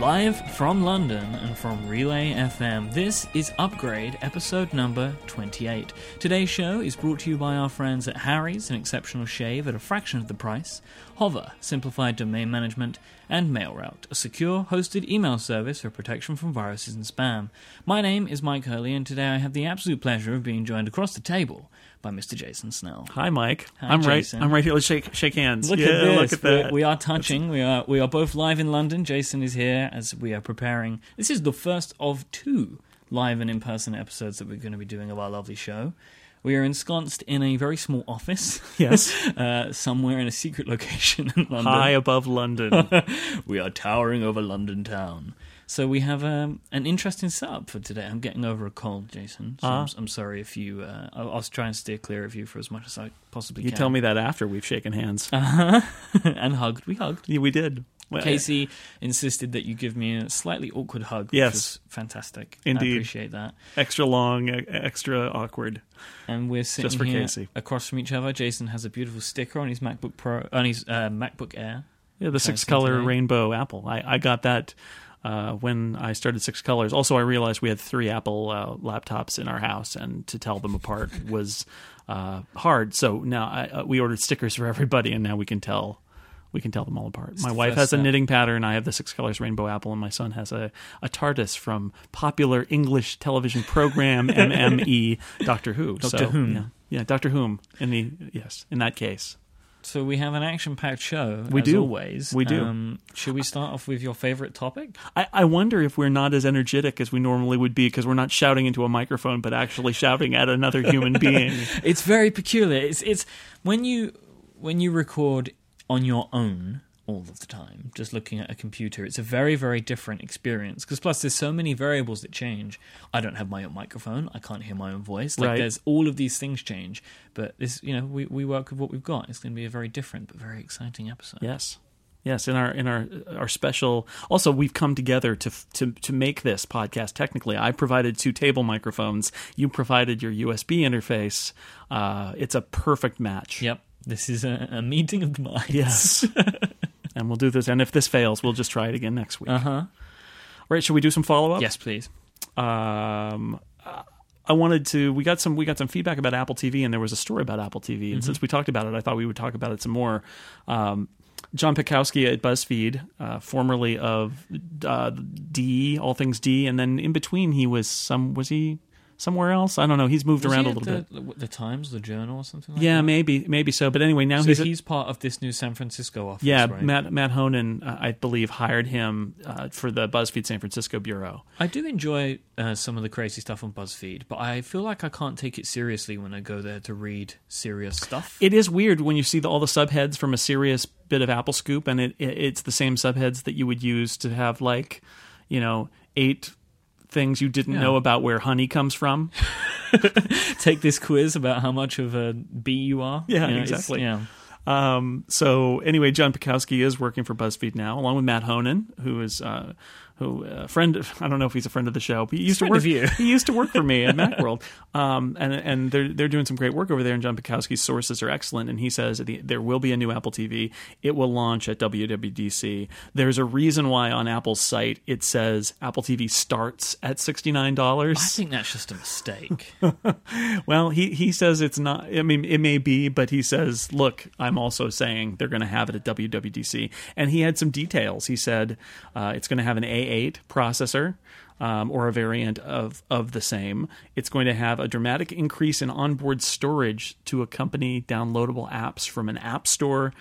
Live from London and from Relay FM, this is Upgrade, episode number 28. Today's show is brought to you by our friends at Harry's, an exceptional shave at a fraction of the price, Hover, simplified domain management, and MailRoute, a secure hosted email service for protection from viruses and spam. My name is Myke Hurley, and today I have the absolute pleasure of being joined across the table by Mr. Jason Snell. Hi, Myke. Hi, I'm Jason. right. I'm right here. Let's shake shake hands. Look yeah, at this. Look at that. We are touching. We are we are both live in London. Jason is here as we are preparing. This is the first of two live and in person episodes that we're going to be doing of our lovely show. We are ensconced in a very small office. Yes. uh, somewhere in a secret location in London. High above London. we are towering over London town. So we have um, an interesting setup for today. I'm getting over a cold, Jason. So Ah. I'm, I'm sorry if you. Uh, I'll, I'll try and steer clear of you for as much as I possibly you can. You tell me that after we've shaken hands. Uh-huh. and hugged. We hugged. Yeah, we did. Well, Casey insisted that you give me a slightly awkward hug, which Yes. fantastic. I Indeed. appreciate that. Extra long, extra awkward. And we're sitting Just for here Casey. across from each other. Jason has a beautiful sticker on his MacBook Pro, on his uh, MacBook Air. Yeah, the six color today. rainbow apple. I, I got that uh, when I started Six Colors. Also, I realized we had three Apple uh, laptops in our house, and to tell them apart was uh, hard. So now I, uh, we ordered stickers for everybody, and now we can tell. We can tell them all apart. my wife has a knitting pattern. I have the Six Colors Rainbow Apple, and my son has a, a TARDIS from popular English television program MME Doctor Who. Doctor so, Whom. Yeah, yeah, Doctor Whom. In the yes, in that case. So we have an action-packed show. We as do. always. We do. Um, should we start off with your favorite topic? I, I wonder if we're not as energetic as we normally would be because we're not shouting into a microphone, but actually shouting at another human being. It's very peculiar. It's it's when you when you record on your own all of the time, just looking at a computer. It's a very very different experience because plus there's so many variables that change. I don't have my own microphone. I can't hear my own voice. Like Right. there's all of these things change. But this, you know, we we work with what we've got. It's going to be a very different but very exciting episode. Yes, yes. In our in our our special. Also, we've come together to to to make this podcast. Technically, I provided two table microphones. You provided your USB interface. Uh, it's a perfect match. Yep. This is a, a meeting of the minds. Yes. and we'll do this. And if this fails, we'll just try it again next week. Uh huh. Right? Should we do some follow up? Yes, please. um, I wanted to. We got some. We got some feedback about Apple TV, and there was a story about Apple TV. And since we talked about it, I thought we would talk about it some more. Um, John Paczkowski at BuzzFeed, uh, formerly of uh, D, all things D, and then in between he was some. Was he somewhere else? I don't know. He's moved Was around he a little bit. the, The Times, the Journal, or something like Yeah, that. maybe, maybe so. But anyway, now So he's he's, at- part of this new San Francisco office. yeah. right? Matt Matt Honan, uh, I believe, hired him uh, for the BuzzFeed San Francisco bureau. I do enjoy uh, some of the crazy stuff on BuzzFeed, but I feel like I can't take it seriously when I go there to read serious stuff. It is weird when you see the, all the subheads from a serious bit of Apple Scoop, and it, it it's the same subheads that you would use to have like, you know, eight things you didn't Yeah. know about where honey comes from. take this quiz about how much of a bee you are. Yeah, You know, exactly. Yeah. Um, so anyway, John Paczkowski is working for BuzzFeed now, along with Matt Honan, who is uh, who a friend. Of, I don't know if he's a friend of the show, but he used to work. you. he used to work for me at MacWorld, um, and and they're they're doing some great work over there. And John Paczkowski's sources are excellent, and he says that the, there will be a new Apple TV. It will launch at WWDC. There's a reason why on Apple's site it says Apple TV starts at sixty nine dollars. I think that's just a mistake. Well, he he says it's not. I mean, it may be, but he says, look, I'm also saying they're going to have it at WWDC, and he had some details. He said uh, it's going to have an A8 processor. Um, or a variant of, of the same. It's going to have a dramatic increase in onboard storage to accompany downloadable apps from an app store,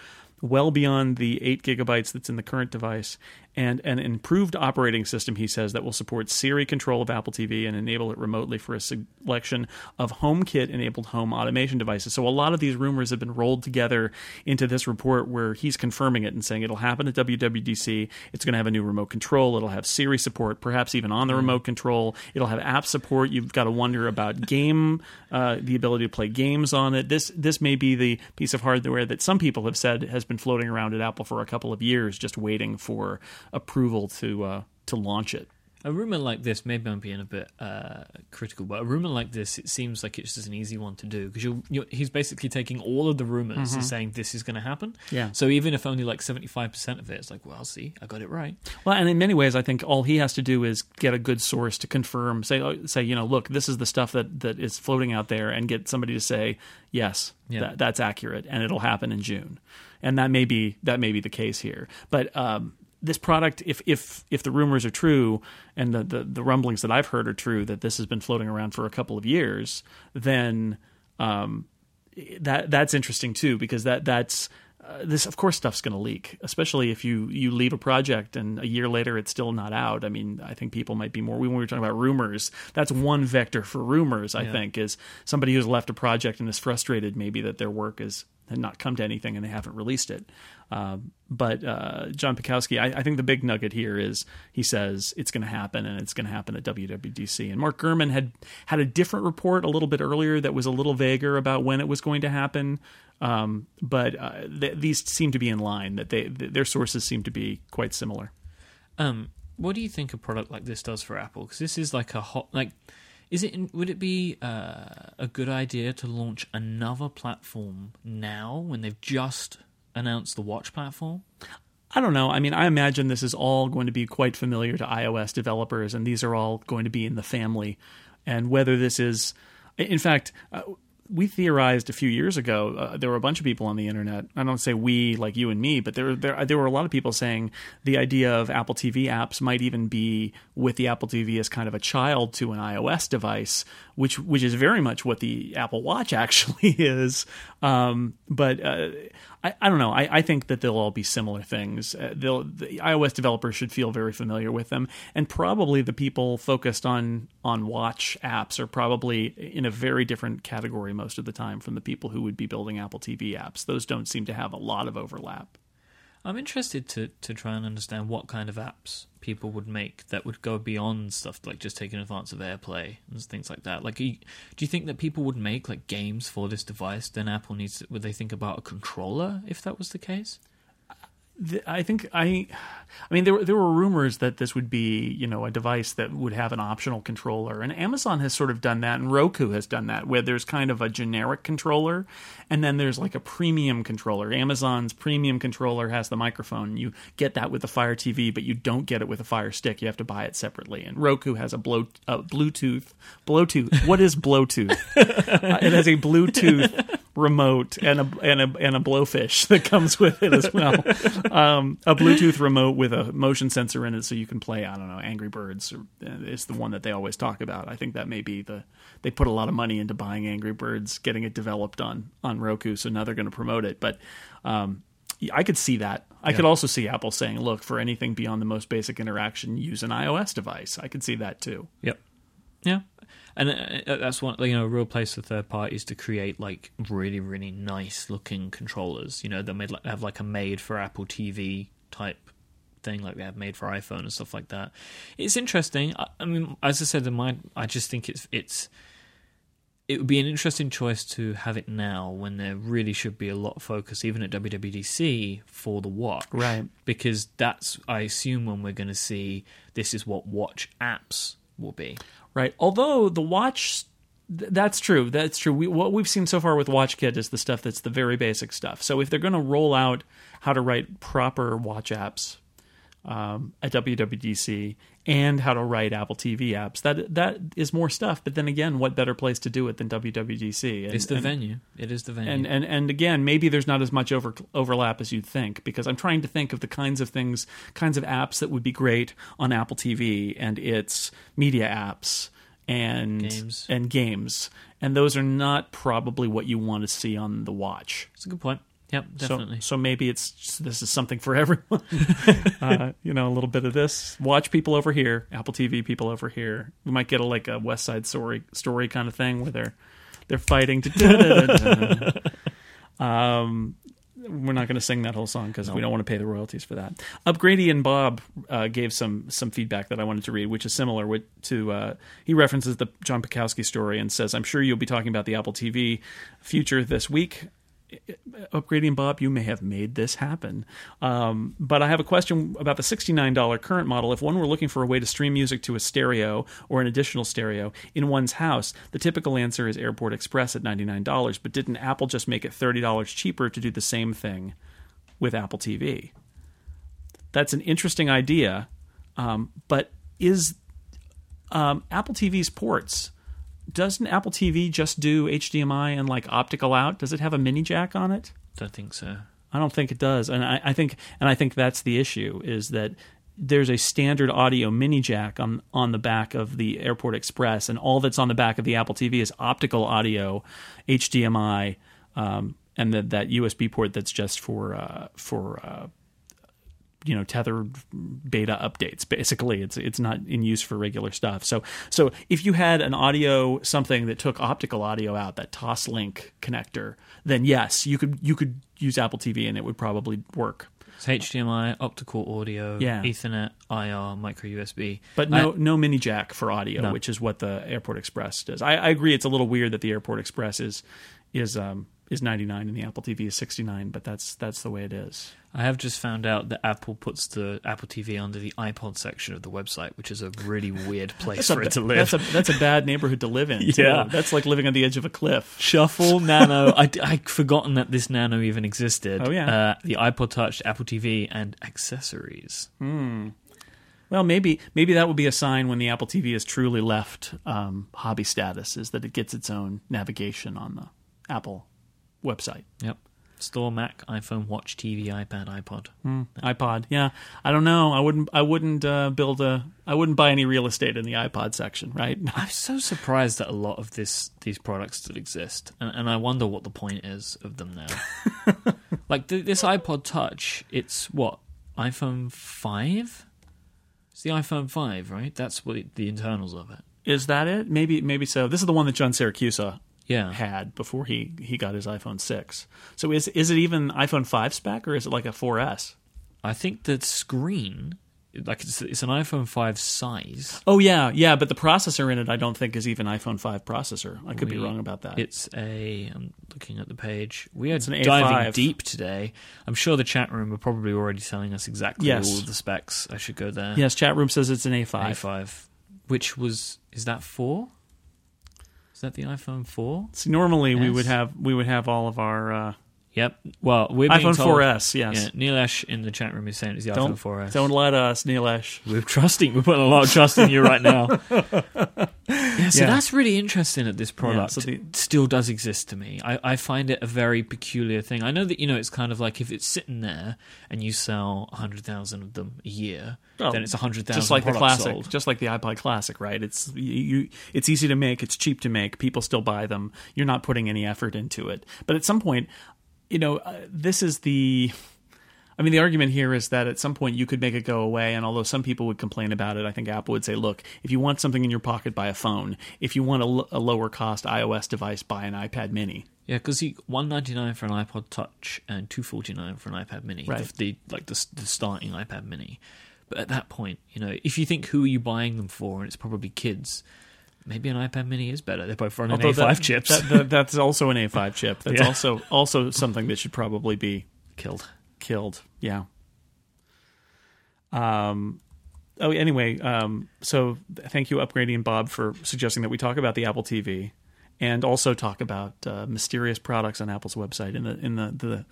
well beyond the 8 gigabytes that's in the current device, and an improved operating system, he says, that will support Siri control of Apple TV and enable it remotely for a selection of HomeKit enabled home automation devices. So a lot of these rumors have been rolled together into this report where he's confirming it and saying it'll happen at WWDC. It's going to have a new remote control. It'll have Siri support, perhaps even on the remote control. It'll have app support. You've got to wonder about game, uh, the ability to play games on it. This this may be the piece of hardware that some people have said has been floating around at Apple for a couple of years, just waiting for approval to uh, to launch it. A rumor like this, maybe I'm being a bit uh, critical, but a rumor like this, it seems like it's just an easy one to do because you're, you're, he's basically taking all of the rumors and saying this is going to happen. Yeah. So even if only like 75% of it, it's like, well, see, I got it right. Well, and in many ways, I think all he has to do is get a good source to confirm. Say, uh, say, you know, look, this is the stuff that that is floating out there, and get somebody to say, yes, Yeah. that, that's accurate, and it'll happen in June. And that may be that may be the case here, but. Um, this product, if if if the rumors are true and the, the the rumblings that I've heard are true, that this has been floating around for a couple of years, then um, that that's interesting too because that that's uh, this of course stuff's going to leak especially if you you leave a project and a year later it's still not out i mean i think people might be more when we were talking about rumors that's one vector for rumors i Yeah. think is somebody who's left a project and is frustrated maybe that their work is had not come to anything and they haven't released it um, but uh, John Paczkowski, I, I think the big nugget here is he says it's going to happen and it's going to happen at WWDC. And Mark Gurman had had a different report a little bit earlier that was a little vaguer about when it was going to happen. Um, but uh, th- these seem to be in line; that they th- their sources seem to be quite similar. Um, what do you think a product like this does for Apple? Because this is like a hot like. Is it? Would it be uh, a good idea to launch another platform now when they've just announced the Watch platform? I don't know. I mean, I imagine this is all going to be quite familiar to iOS developers, and these are all going to be in the family. And whether this is, in fact, uh, we theorized a few years ago. Uh, there were a bunch of people on the internet. I don't say we like you and me, but there there there were a lot of people saying the idea of Apple TV apps might even be with the Apple TV as kind of a child to an iOS device, which which is very much what the Apple Watch actually is. Um, but uh, I, I don't know. I, I think that they'll all be similar things. Uh, they'll, the iOS developers should feel very familiar with them, and probably the people focused on on watch apps are probably in a very different category most of the time from the people who would be building Apple TV apps. Those don't seem to have a lot of overlap. I'm interested to to try and understand what kind of apps people would make that would go beyond stuff like just taking advantage of AirPlay and things like that. Like, do you think that people would make like games for this device? Then Apple needs. Would they think about a controller if that was the case? I think I, I mean, there were- there were rumors that this would be you know a device that would have an optional controller, and Amazon has sort of done that, and Roku has done that, where there's kind of a generic controller, and then there's like a premium controller. Amazon's premium controller has the microphone. You get that with the Fire TV, but you don't get it with a Fire Stick. You have to buy it separately. And Roku has a blow, uh, Bluetooth, Bluetooth. What is Bluetooth? Uh, it has a Bluetooth remote and a and a and a blowfish that comes with it as well. Um, a Bluetooth remote with a motion sensor in it, so you can play. I don't know, Angry Birds or, uh, is the one that they always talk about. I think that may be the they put a lot of money into buying Angry Birds, getting it developed on on Roku, so now they're going to promote it. But um, I could see that. I could also see Apple saying, "Look, for anything beyond the most basic interaction, use an iOS device." I could see that too. Yep. Yeah. And uh, that's one, you know, a real place for third parties to create like really, really nice looking controllers. You know, they made like have like a made for Apple TV type thing, like they have made for iPhone and stuff like that. It's interesting. I, I mean, as I said in my, I just think it's it's it would be an interesting choice to have it now when there really should be a lot of focus, even at WWDC, for the watch. Right. Because that's, I assume, when we're going to see this is what watch apps will be. Right. Although the watch, th- that's true. That's true. We, what we've seen so far with WatchKit is the stuff that's the very basic stuff. So if they're going to roll out how to write proper watch apps um, at WWDC and how to write Apple TV apps, that that is more stuff. But then again, what better place to do it than WWDC? And, It's the and- venue. It is the venue. and and and again, maybe there's not as much over overlap as you'd think because I'm trying to think of the kinds of things, kinds of apps that would be great on Apple TV and its media apps and Games. and games, and those are not probably what you want to see on the watch. it's a good point. Yep, definitely. So, so maybe it's this is something for everyone. uh, you know, a little bit of this. Watch people over here, Apple TV people over here. We might get a like a West Side Story story kind of thing where they're they're fighting to. um, we're not going to sing that whole song because we don't want to pay the royalties for that. Upgrading Bob uh, gave some some feedback that I wanted to read, which is similar with, to uh, he references the John Paczkowski story and says, "I'm sure you'll be talking about the Apple TV future this week." Upgrading Bob, you may have made this happen. Um, but I have a question about the $69 current model. If one were looking for a way to stream music to a stereo or an additional stereo in one's house, the typical answer is Airport Express at $99. But didn't Apple just make it $30 cheaper to do the same thing with Apple TV? That's an interesting idea. Um, but is um, Apple TV's ports? Doesn't Apple TV just do HDMI and like optical out? Does it have a mini jack on it? I don't think so. I don't think it does, and I, I think and I think that's the issue is that there's a standard audio mini jack on on the back of the Airport Express, and all that's on the back of the Apple TV is optical audio, HDMI, um, and the, that USB port that's just for uh, for uh, you know tethered beta updates basically it's it's not in use for regular stuff so so if you had an audio something that took optical audio out that toslink connector then yes you could you could use apple tv and it would probably work It's HDMI, optical audio, Yeah. Ethernet, IR, micro USB. but no no mini jack for audio No. which is what the airport express does I, I agree it's a little weird that the airport express is is um is 99 and the apple tv is 69 but that's that's the way it is I have just found out that Apple puts the Apple TV under the iPod section of the website, which is a really weird place for a, it to live. that's a that's a bad neighborhood to live in too. Yeah. that's like living on the edge of a cliff Shuffle, Nano. I, I'd forgotten that this Nano even existed. Oh, yeah. Uh, the iPod Touch, Apple TV, and accessories. Hmm. Well, maybe maybe that will be a sign when the Apple TV has truly left um, hobby status, is that it gets its own navigation on the Apple website. Yep. Store, Mac, iPhone, Watch, TV, iPad, iPod. iPod, yeah. I don't know. I wouldn't. I wouldn't uh, build a. I wouldn't buy any real estate in the iPod section, right? I'm so surprised that a lot of this these products still exist, and, and I wonder what the point is of them now. like th- this iPod Touch, it's what iPhone five. It's the iPhone five, right? That's what it, the internals of it. Is that it? Maybe maybe so. This is the one that John Siracusa Yeah, had before he he got his iPhone six. So is is it even iPhone five spec or is it like a 4S? I think the screen, like it's, it's an iPhone five size. Oh yeah, yeah. But the processor in it, I don't think is even iPhone five processor. I could be wrong about that. It's a. I'm looking at the page. We are It's an diving A5. deep today. I'm sure the chat room are probably already telling us exactly Yes. all of the specs. I should go there. yes, chat room says it's an A5. A5, which was is that four? Is that the iPhone four? See, normally we would have we would have all of our uh, Yep. Well, we're being iPhone told, 4S. Yes. Yeah, Nilesh in the chat room is saying it's the Don't- iPhone 4S. Don't let us, Nilesh. We're trusting. We're putting a lot of trust in you right now. yeah, so Yeah. that's really interesting that this product so the- still does exist to me. I, I find it a very peculiar thing. I know that you know it's kind of like if it's sitting there and you sell hundred thousand of them a year, Oh, then it's hundred thousand Just like the classic, sold. just like the iPod Classic, right? It's you. It's easy to make. It's cheap to make. People still buy them. You're not putting any effort into it. But at some point, you know, uh, this is the. I mean, the argument here is that at some point you could make it go away, and although some people would complain about it, I think Apple would say, "Look, if you want something in your pocket, buy a phone. If you want a, l- a lower cost iOS device, buy an iPad Mini." Yeah, because one ninety nine for an iPod Touch and two forty nine for an iPad Mini. Right. The, the like the, the starting iPad Mini. But at that point, you know, if you think who are you buying them for, and it's probably kids, maybe an iPad Mini is better. They're both running Although A five that- chips. that- that- that's also an A5 chip. That's Yeah. also also something that should probably be Killed. killed. Yeah. Um. Oh, anyway. Um. So, thank you, upgrading Bob, for suggesting that we talk about the Apple TV, and also talk about uh, mysterious products on Apple's website in the in the the,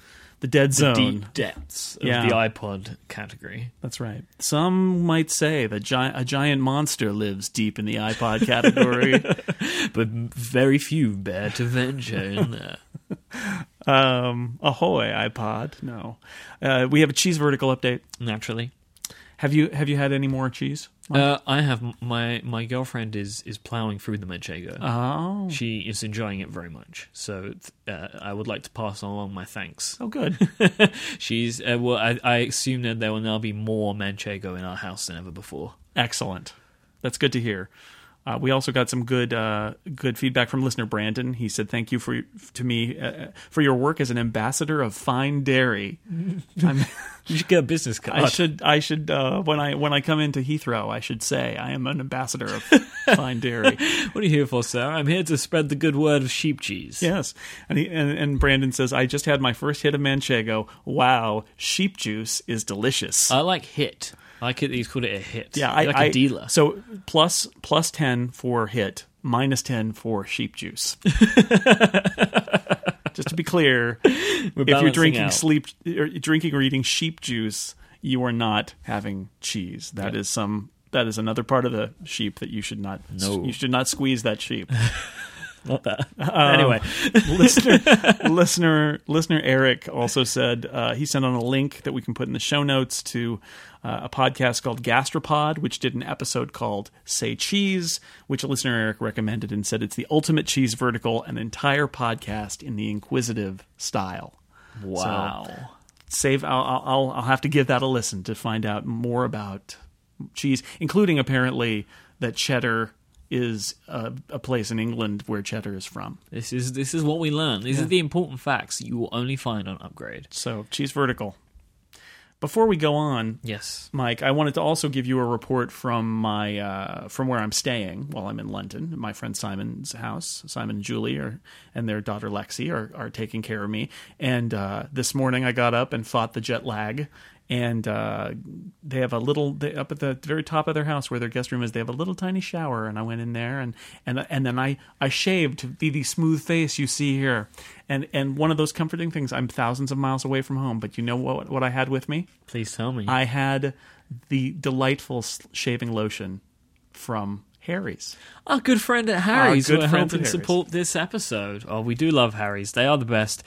the dead The zone. deep depths of Yeah. the iPod category. That's right. Some might say that gi- a giant monster lives deep in the iPod category. But very few bear to venture in there. um. Ahoy, iPod. No. Uh, we have a cheese vertical update. Naturally. Have you have you had any more cheese? Uh, I have my my girlfriend is is plowing through the Manchego. Oh. She is enjoying it very much. So uh, I would like to pass along my thanks. Oh, good. She's uh, well. I, I assume that there will now be more Manchego in our house than ever before. Excellent. That's good to hear. Uh, we also got some good uh, good feedback from listener Brandon. He said, "Thank you for to me uh, for your work as an ambassador of fine dairy." I'm, You should get a business card. I should I should uh, when I when I come into Heathrow, I should say I am an ambassador of fine dairy. What are you here for, sir? I'm here to spread the good word of sheep cheese. Yes, and, he, and and Brandon says, "I just had my first hit of manchego. Wow, sheep juice is delicious." I like hit. I like it. He's called it a hit. yeah, I like I- a dealer. So plus plus ten for hit, minus ten for sheep juice. just to be clear, if you're drinking out. sleep or drinking or eating sheep juice, you are not having cheese. That is Yeah. some that is another part of the sheep that you should not No. you should not squeeze that sheep. not that. Um, anyway, listener listener listener Eric also said uh, he sent on a link that we can put in the show notes to uh, a podcast called Gastropod, which did an episode called "Say Cheese," which a listener Eric recommended and said it's the ultimate cheese vertical, an entire podcast in the inquisitive style. wow. Save. I'll, I'll I'll have to give that a listen to find out more about cheese, including apparently that cheddar is a, a place in England where cheddar is from. This is this is what we learn. These are the important facts you will only find on Upgrade. So cheese vertical. Before we go on, Yes. Myke, I wanted to also give you a report from my uh, from where I'm staying while I'm in London. My friend Simon's house, Simon and Julie, are, and their daughter Lexi are, are taking care of me. And uh, this morning I got up and fought the jet lag. And uh, they have a little they, up at the very top of their house where their guest room is. They have a little tiny shower, and I went in there and and and then I I shaved to be the smooth face you see here. And and one of those comforting things. I'm thousands of miles away from home, but you know what what I had with me? Please tell me. I had the delightful shaving lotion from Harry's. Our good friend at Harry's good who are helping support this episode. Oh, we do love Harry's. They are the best.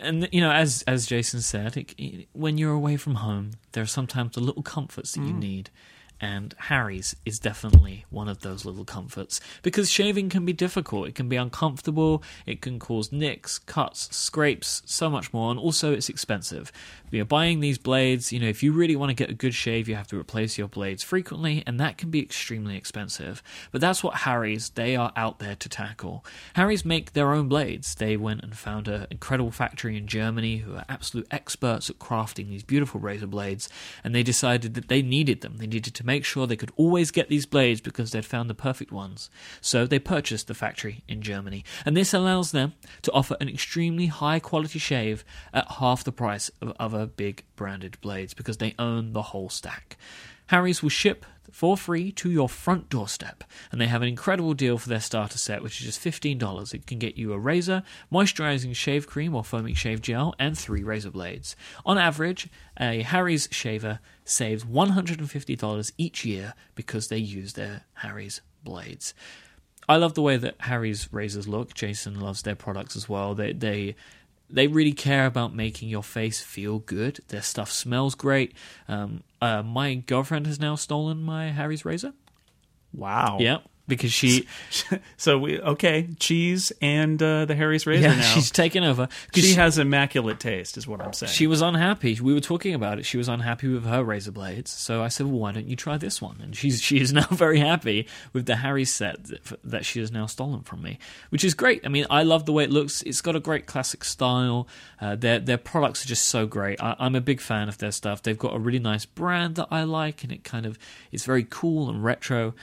And you know, as as Jason said, it, when you're away from home, there are sometimes the little comforts that you Mm. need. And Harry's is definitely one of those little comforts because shaving can be difficult. It can be uncomfortable. It can cause nicks, cuts, scrapes, so much more. And also, it's expensive. You're buying these blades. You know, if you really want to get a good shave, you have to replace your blades frequently, and that can be extremely expensive. But that's what Harry's they are out there to tackle. Harry's make their own blades. They went and found an incredible factory in Germany who are absolute experts at crafting these beautiful razor blades, and they decided that they needed them. They needed to make sure they could always get these blades because they'd found the perfect ones. So they purchased the factory in Germany, and this allows them to offer an extremely high quality shave at half the price of other big branded blades because they own the whole stack. Harry's will ship for free to your front doorstep, and they have an incredible deal for their starter set, which is just $15. It can get you a razor, moisturizing shave cream or foaming shave gel, and three razor blades. On average, a Harry's shaver saves $150 each year because they use their Harry's blades. I love the way that Harry's razors look. Jason loves their products as well. They they they really care about making your face feel good. Their stuff smells great. Um, uh, my girlfriend has now stolen my Harry's razor. Wow. Yeah, because she So we okay, cheese and uh, the Harry's razor yeah now. she's taken over. 'Cause she has immaculate taste, is what I'm saying. She was unhappy. We were talking about it. She was unhappy with her razor blades. So I said, "Well, why don't you try this one?" And she's she is now very happy with the Harry set that, that she has now stolen from me, which is great. I mean, I love the way it looks. It's got a great classic style. Uh, their their products are just so great. I, I'm a big fan of their stuff. They've got a really nice brand that I like, and it kind of it's very cool and retro.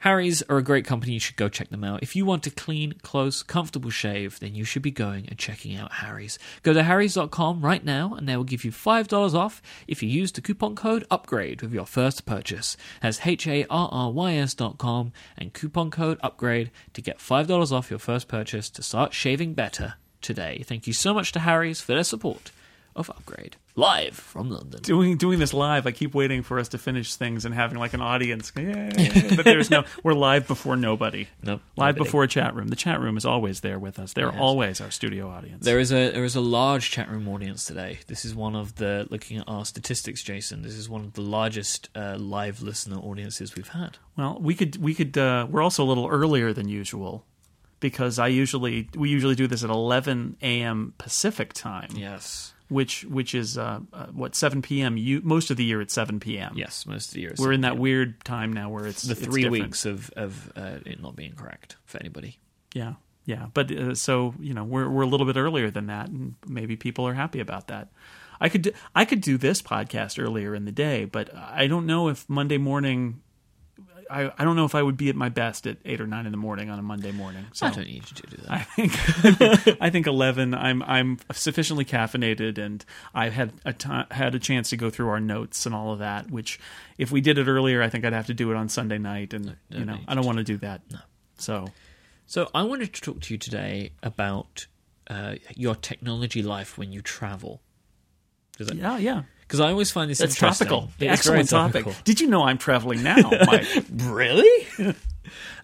Harry's are a great company. You should go check them out. If you want a clean, close, comfortable shave, then you should be going and checking out Harry's. Go to harrys.com right now and they will give you $5 off if you use the coupon code UPGRADE with your first purchase. That's H A R R Y S.com and coupon code UPGRADE to get $5 off your first purchase to start shaving better today. Thank you so much to Harry's for their support of Upgrade. Live from London. doing doing this live. I keep waiting for us to finish things and having like an audience. But there's no. We're live before nobody. Nope, live nobody. before a chat room. The chat room is always there with us. They're Yes. always our studio audience. There is a there is a large chat room audience today. This is one of the looking at our statistics, Jason. This is one of the largest uh, live listener audiences we've had. Well, we could we could uh, we're also a little earlier than usual because I usually we usually do this at 11 a.m. Pacific time. Yes, which which is uh, uh, what 7 p.m. You most of the year it's 7 p.m. Yes, most of the year. we're in that p.m. weird time now where it's the three different. weeks of of uh, it not being correct for anybody. Yeah, yeah. But uh, so you know, we're we're a little bit earlier than that, and maybe people are happy about that. I could do, I could do this podcast earlier in the day, but I don't know if Monday morning. I, I don't know if I would be at my best at eight or nine in the morning on a Monday morning. So I don't need you to do that. I think I think eleven. I'm I'm sufficiently caffeinated, and I've had a had a chance to go through our notes and all of that. Which, if we did it earlier, I think I'd have to do it on Sunday night, and no you know I don't want to do that. No. So So I wanted to talk to you today about uh, your technology life when you travel. Because yeah, yeah. I always find this That's interesting. topical. It's Excellent topic. topical. Did you know I'm traveling now? Myke? Really?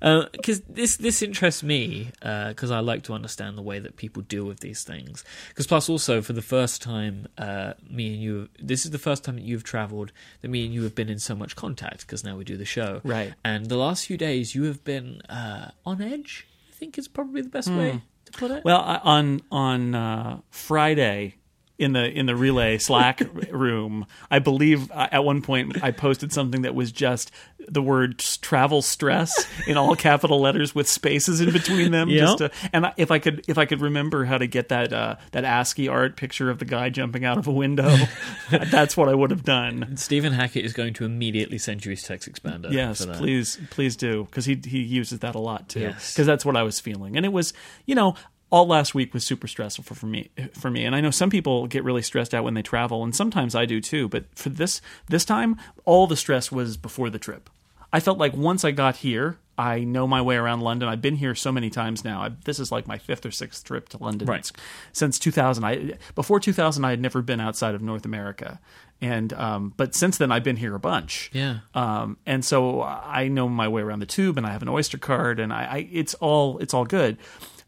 Because this this interests me because I like to understand the way that people deal with these things. Because plus also for the first time, uh, me and you, this is the first time that you've travelled that me and you have been in so much contact. Because now we do the show, Right. And the last few days you have been uh, on edge. I think is probably the best way to put it. Well, I- on on uh, Friday in the in the relay Slack room, I believe uh, at one point I posted something that was just the word travel stress in all capital letters with spaces in between them. Yeah. Just to, and if I could if I could remember how to get that uh, that ASCII art picture of the guy jumping out of a window, that's what I would have done. Stephen Hackett is going to immediately send you his text expander. Yes, please, please do because he he uses that a lot too. Yes. because that's what I was feeling, and it was you know all last week was super stressful for, for me for me, and I know some people get really stressed out when they travel, and sometimes I do too. But for this this time, all the stress was before the trip. I felt like once I got here, I know my way around London. I've been here so many times now. I, this is like my fifth or sixth trip to London Right. Since 2000. I before 2000, I had never been outside of North America, and um, but since then I've been here a bunch. Yeah. Um, and so I know my way around the tube, and I have an Oyster card, and I, I it's all it's all good.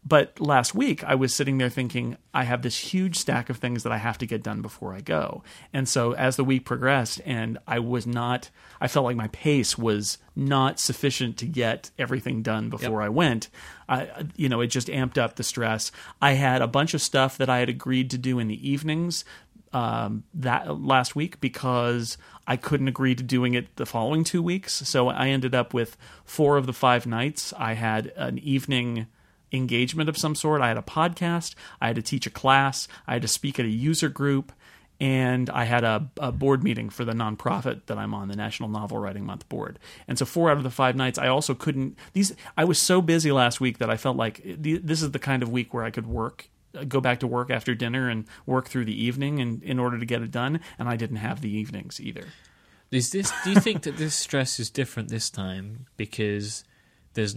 But last week I was sitting there thinking I have this huge stack of things that I have to get done before I go. And so as the week progressed, and I was not, I felt like my pace was not sufficient to get everything done before I went. I, you know, it just amped up the stress. I had a bunch of stuff that I had agreed to do in the evenings um, that last week because I couldn't agree to doing it the following two weeks. So I ended up with four of the five nights. I had an evening engagement of some sort. I had a podcast. I had to teach a class. I had to speak at a user group. And I had a, a board meeting for the nonprofit that I'm on, the National Novel Writing Month board. And so, four out of the five nights, I also couldn't. These I was so busy last week that I felt like this is the kind of week where I could work go back to work after dinner and work through the evening and in order to get it done and I didn't have the evenings either. Is this? Do you think that this stress is different this time because there's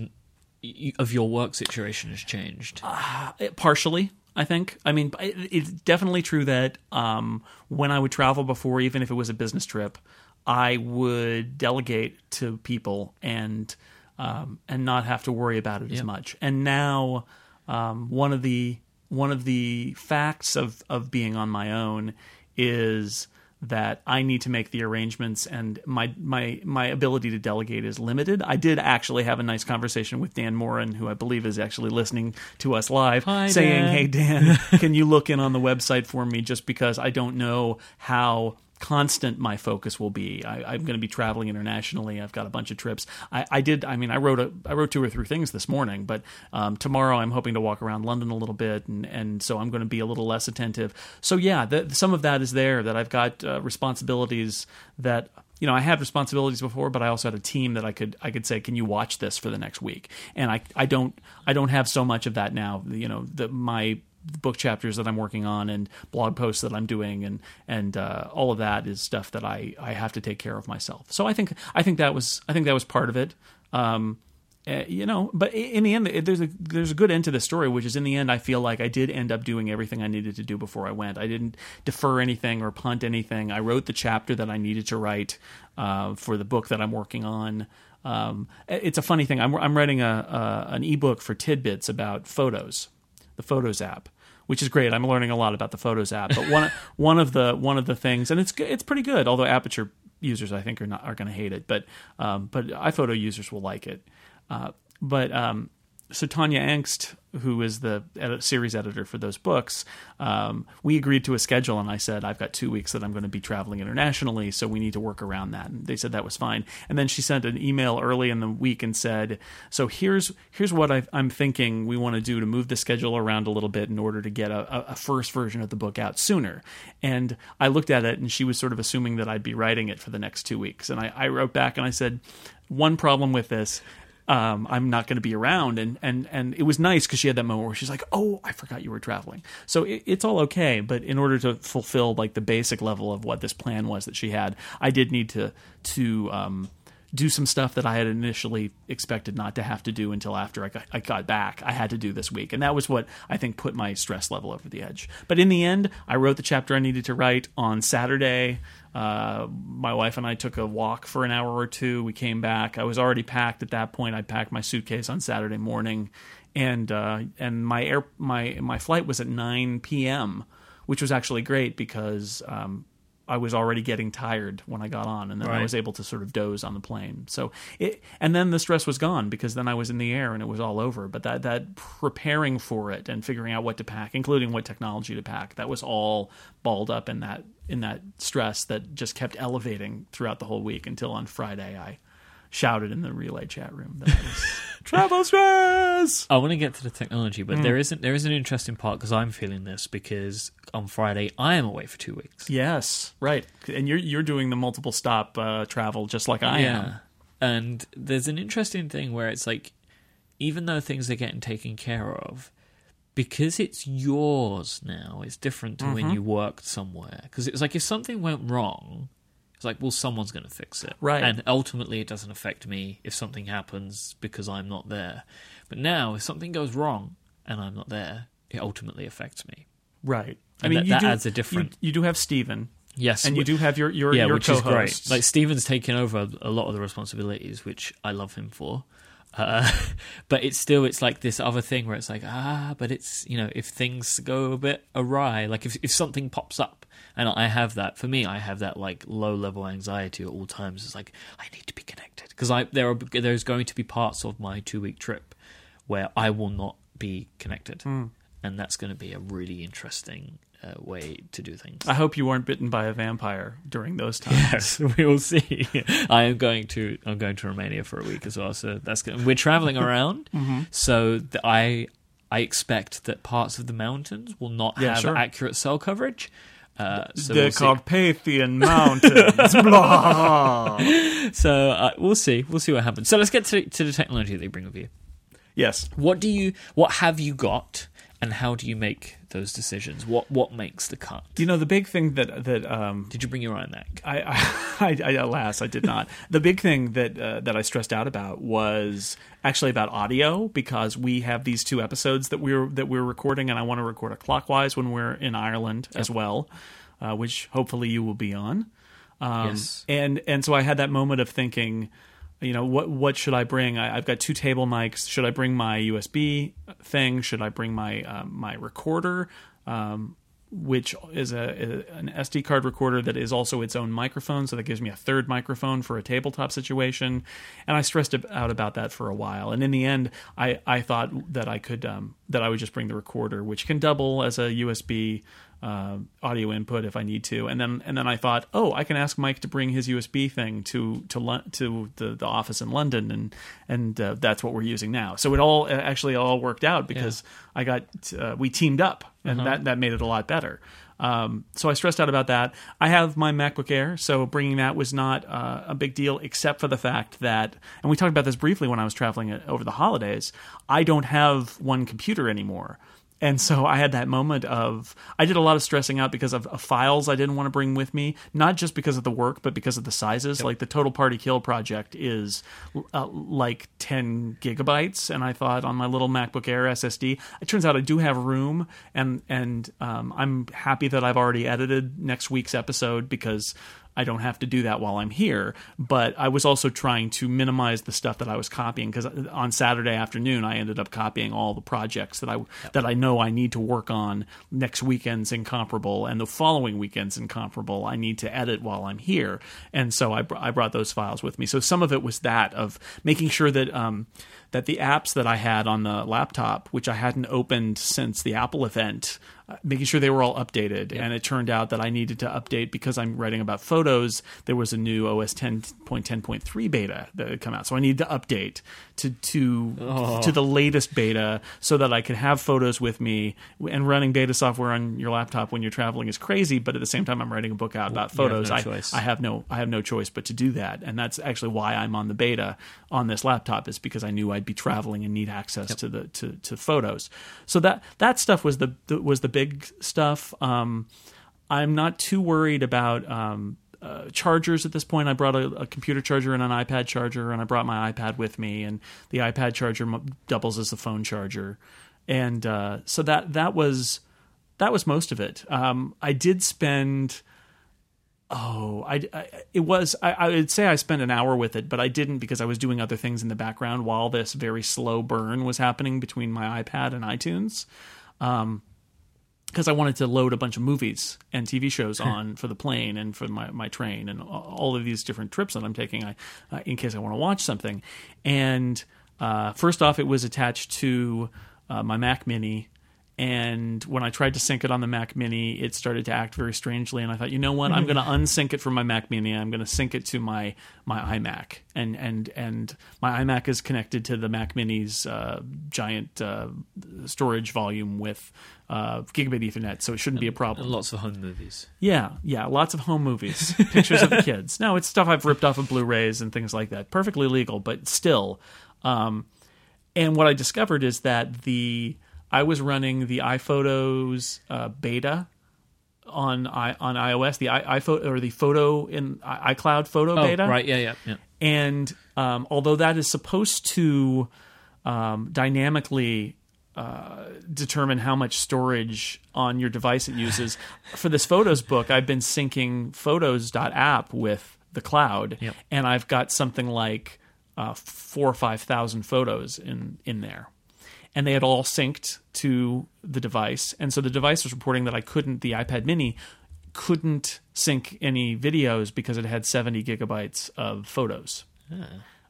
of your work situation has changed? Uh, partially I think. I mean, it's definitely true that um, when I would travel before, even if it was a business trip, I would delegate to people and um, and not have to worry about it as much. And now, um, one of the one of the facts of of being on my own is that I need to make the arrangements and my my my ability to delegate is limited. I did actually have a nice conversation with Dan Moren, who I believe is actually listening to us live, Hi, saying, Dan. "Hey Dan, can you look in on the website for me just because I don't know how constant my focus will be. I, I'm going to be traveling internationally. I've got a bunch of trips. I, I did. I mean, I wrote a I wrote two or three things this morning, but um, tomorrow I'm hoping to walk around London a little bit, and and so I'm going to be a little less attentive. So yeah, the, some of that is there. That I've got uh, responsibilities that you know, I had responsibilities before, but I also had a team that I could I could say, "Can you watch this for the next week?" And I I don't I don't have so much of that now. You know, the, my book chapters that I'm working on and blog posts that I'm doing and and uh, all of that is stuff that I I have to take care of myself. So I think I think that was I think that was part of it. Um, uh, you know, but in the end, there's a there's a good end to the story, which is in the end, I feel like I did end up doing everything I needed to do before I went. I didn't defer anything or punt anything. I wrote the chapter that I needed to write uh, for the book that I'm working on. Um, it's a funny thing. I'm I'm writing a, a an ebook for Tidbits about photos, the Photos app, which is great. I'm learning a lot about the Photos app. But one one of the one of the things, and it's it's pretty good. Although Aperture users, I think, are not are going to hate it, but um, but iPhoto users will like it. Uh, but um, so Tonya Engst who is the series editor for those books, um, we agreed to a schedule, and I said I've got two weeks that I'm going to be traveling internationally, so we need to work around that. And they said that was fine. And then she sent an email early in the week and said, "So here's here's what i am thinking we want to do to move the schedule around a little bit in order to get a, a first version of the book out sooner." And I looked at it, and she was sort of assuming that I'd be writing it for the next two weeks. And I, I wrote back and I said, "One problem with this." Um, I'm not going to be around. And, and, and it was nice because she had that moment where she's like, oh, I forgot you were traveling. So it, it's all okay. But in order to fulfill like the basic level of what this plan was that she had, I did need to, to, um, do some stuff that I had initially expected not to have to do until after I got, I got back. I had to do this week. And that was what I think put my stress level over the edge. But in the end, I wrote the chapter I needed to write on Saturday. Uh, my wife and I took a walk for an hour or two. We came back. I was already packed at that point. I packed my suitcase on Saturday morning, and uh, and my air my my flight was at 9 p.m., which was actually great because um, I was already getting tired when I got on, and then right. I was able to sort of doze on the plane. So it, and then the stress was gone because then I was in the air and it was all over. But that that preparing for it and figuring out what to pack, including what technology to pack, that was all balled up in that in that stress that just kept elevating throughout the whole week until on Friday I shouted in the relay chat room that was travel stress. I want to get to the technology, but mm. there isn't there is an interesting part because I'm feeling this because on Friday I am away for two weeks. Yes, right, and you're you're doing the multiple stop uh, travel just like I yeah. am. And there's an interesting thing where it's like, even though things are getting taken care of, because it's yours now, it's different to mm-hmm. when you worked somewhere. Because it's like if something went wrong, it's like, well, someone's going to fix it. Right. And ultimately, it doesn't affect me if something happens because I'm not there. But now, if something goes wrong and I'm not there, it ultimately affects me. Right. I mean, that, that do, adds a different. You, you, do have Stephen. Yes, and you do have your your yeah, your which co-hosts. is great. Like Stephen's taken over a lot of the responsibilities, which I love him for. Uh, but it's still it's like this other thing where it's like ah, but it's you know if things go a bit awry, like if if something pops up and I have that for me. I have that like low level anxiety at all times. It's like I need to be connected because I there are there's going to be parts of my two week trip where I will not be connected, mm. and that's going to be a really interesting uh, way to do things. I hope you weren't bitten by a vampire during those times. Yes, we will see. I am going to I'm going to Romania for a week as well, so that's good. We're traveling around, mm-hmm. so the, I I expect that parts of the mountains will not yeah, have sure. accurate cell coverage. Uh, so the we'll Carpathian Mountains. Blah. So uh, we'll see. We'll see what happens. So let's get to, to the technology they bring with you. Yes. What do you? What have you got, and how do you make those decisions? What what makes the cut? You know, the big thing that that um, did you bring your iMac? I, I, I alas, I did not. the big thing that uh, that I stressed out about was actually about audio because we have these two episodes that we're that we're recording, and I want to record a clockwise when we're in Ireland yep. as well, uh, which hopefully you will be on. Um, yes. And and so I had that moment of thinking you know what what should I bring? I, have got two table mics. Should I bring my USB thing? Should I bring my uh, my recorder, um, which is a, a, an SD card recorder that is also its own microphone? So that gives me a third microphone for a tabletop situation. And I stressed out about that for a while. And in the end, I I thought that I could um, that I would just bring the recorder, which can double as a USB uh, audio input if I need to. And then and then I thought, oh, I can ask Myke to bring his USB thing to to to the, the office in London, and and uh, that's what we're using now. So it all actually all worked out because yeah. I got uh, we teamed up, and uh-huh. that that made it a lot better. Um, so I stressed out about that. I have my MacBook Air, so bringing that was not uh, a big deal, except for the fact that, and we talked about this briefly when I was traveling uh, over the holidays. I don't have one computer anymore. And so I had that moment of I did a lot of stressing out because of, of files I didn't want to bring with me, not just because of the work, but because of the sizes. Yep. Like the Total Party Kill project is uh, like 10 gigabytes, and I thought on my little MacBook Air SSD, it turns out I do have room, and and um, I'm happy that I've already edited next week's episode because I don't have to do that while I'm here. But I was also trying to minimize the stuff that I was copying because on Saturday afternoon I ended up copying all the projects that I yep. that I know I need to work on next weekend's incomparable and the following weekend's incomparable. I need to edit while I'm here, and so I, br- I brought those files with me. So some of it was that of making sure that um, that the apps that I had on the laptop, which I hadn't opened since the Apple event, uh, making sure they were all updated. And it turned out that I needed to update because I'm writing about photos. There was a new OS 10.10.3 beta that had come out, so I needed to update to to Oh. to the latest beta so that I could have photos with me. And running beta software on your laptop when you're traveling is crazy, but at the same time, I'm writing a book out about photos. no I, choice. I have no I have no choice but to do that, and that's actually why I'm on the beta on this laptop is because I knew I'd be traveling and need access to the to, to photos. So that that stuff was the, the was the big stuff. Um, I'm not too worried about um, uh, chargers at this point. I brought a, a computer charger and an iPad charger, and I brought my iPad with me, and the iPad charger m- doubles as the phone charger, and uh, so that that was that was most of it. Um, I did spend. Oh, I, I it was I, I would say I spent an hour with it, but I didn't because I was doing other things in the background while this very slow burn was happening between my iPad and iTunes. Um, because I wanted to load a bunch of movies and TV shows on for the plane and for my, my train and all of these different trips that I'm taking I, uh, in case I want to watch something. And uh, first off, it was attached to uh, my Mac Mini. And when I tried to sync it on the Mac Mini, it started to act very strangely. And I thought, you know what? I'm going to unsync it from my Mac Mini. I'm going to sync it to my my iMac. And and and my iMac is connected to the Mac Mini's uh, giant uh, storage volume with uh, gigabit Ethernet, so it shouldn't be a problem. And lots of home movies. Yeah, yeah, lots of home movies, pictures of the kids. No, it's stuff I've ripped off of Blu-rays and things like that. Perfectly legal, but still. Um, and what I discovered is that the I was running the iPhotos uh, beta on i on iOS, the i iPhoto or the photo in i- iCloud photo Oh, beta, right. Yeah, yeah, yeah. and um, although that is supposed to um, dynamically uh, determine how much storage on your device it uses, for this photos book, I've been syncing photos.app with the cloud, Yep. and I've got something like uh, four or five thousand photos in in there. And they had all synced to the device, and so the device was reporting that I couldn't. The iPad Mini couldn't sync any videos because it had 70 gigabytes of photos.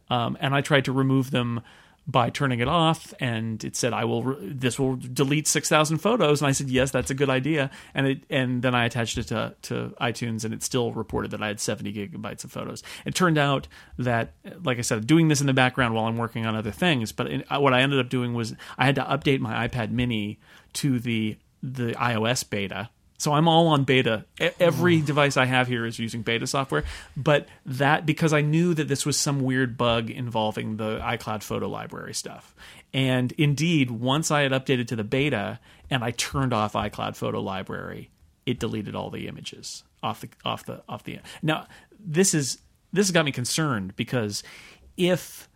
Um, and I tried to remove them by turning it off, and it said, "I will. Re- this will delete six thousand photos." And I said, "Yes, that's a good idea." And it, and then I attached it to to iTunes, and it still reported that I had seventy gigabytes of photos. It turned out that, like I said, doing this in the background while I'm working on other things. But in, what I ended up doing was I had to update my iPad Mini to the the iOS beta. So I'm all on beta. Every hmm. device I have here is using beta software, but that because I knew that this was some weird bug involving the iCloud photo library stuff. And indeed, once I had updated to the beta and I turned off iCloud photo library, it deleted all the images off the off the off the Now, this is this has got me concerned because if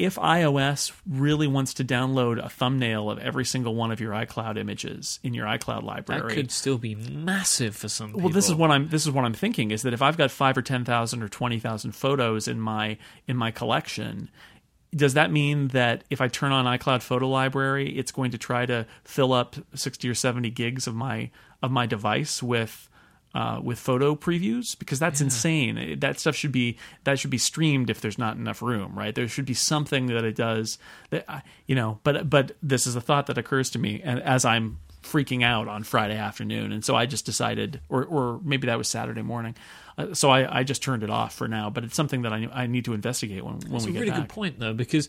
if iOS really wants to download a thumbnail of every single one of your iCloud images in your iCloud library, That could still be massive for some people. well, this is what I'm this is what I'm thinking is that if I've got five or ten thousand or twenty thousand photos in my in my collection, does that mean that if I turn on iCloud Photo Library, it's going to try to fill up sixty or seventy gigs of my of my device with uh, with photo previews? Because that's insane. That stuff should be that should be streamed if there's not enough room, right? There should be something that it does that you know. But but this is a thought that occurs to me, and as I'm freaking out on Friday afternoon, and so I just decided, or or maybe that was Saturday morning. Uh, so I, I just turned it off for now, but it's something that I I need to investigate when when That's we a get really back. good point, though, because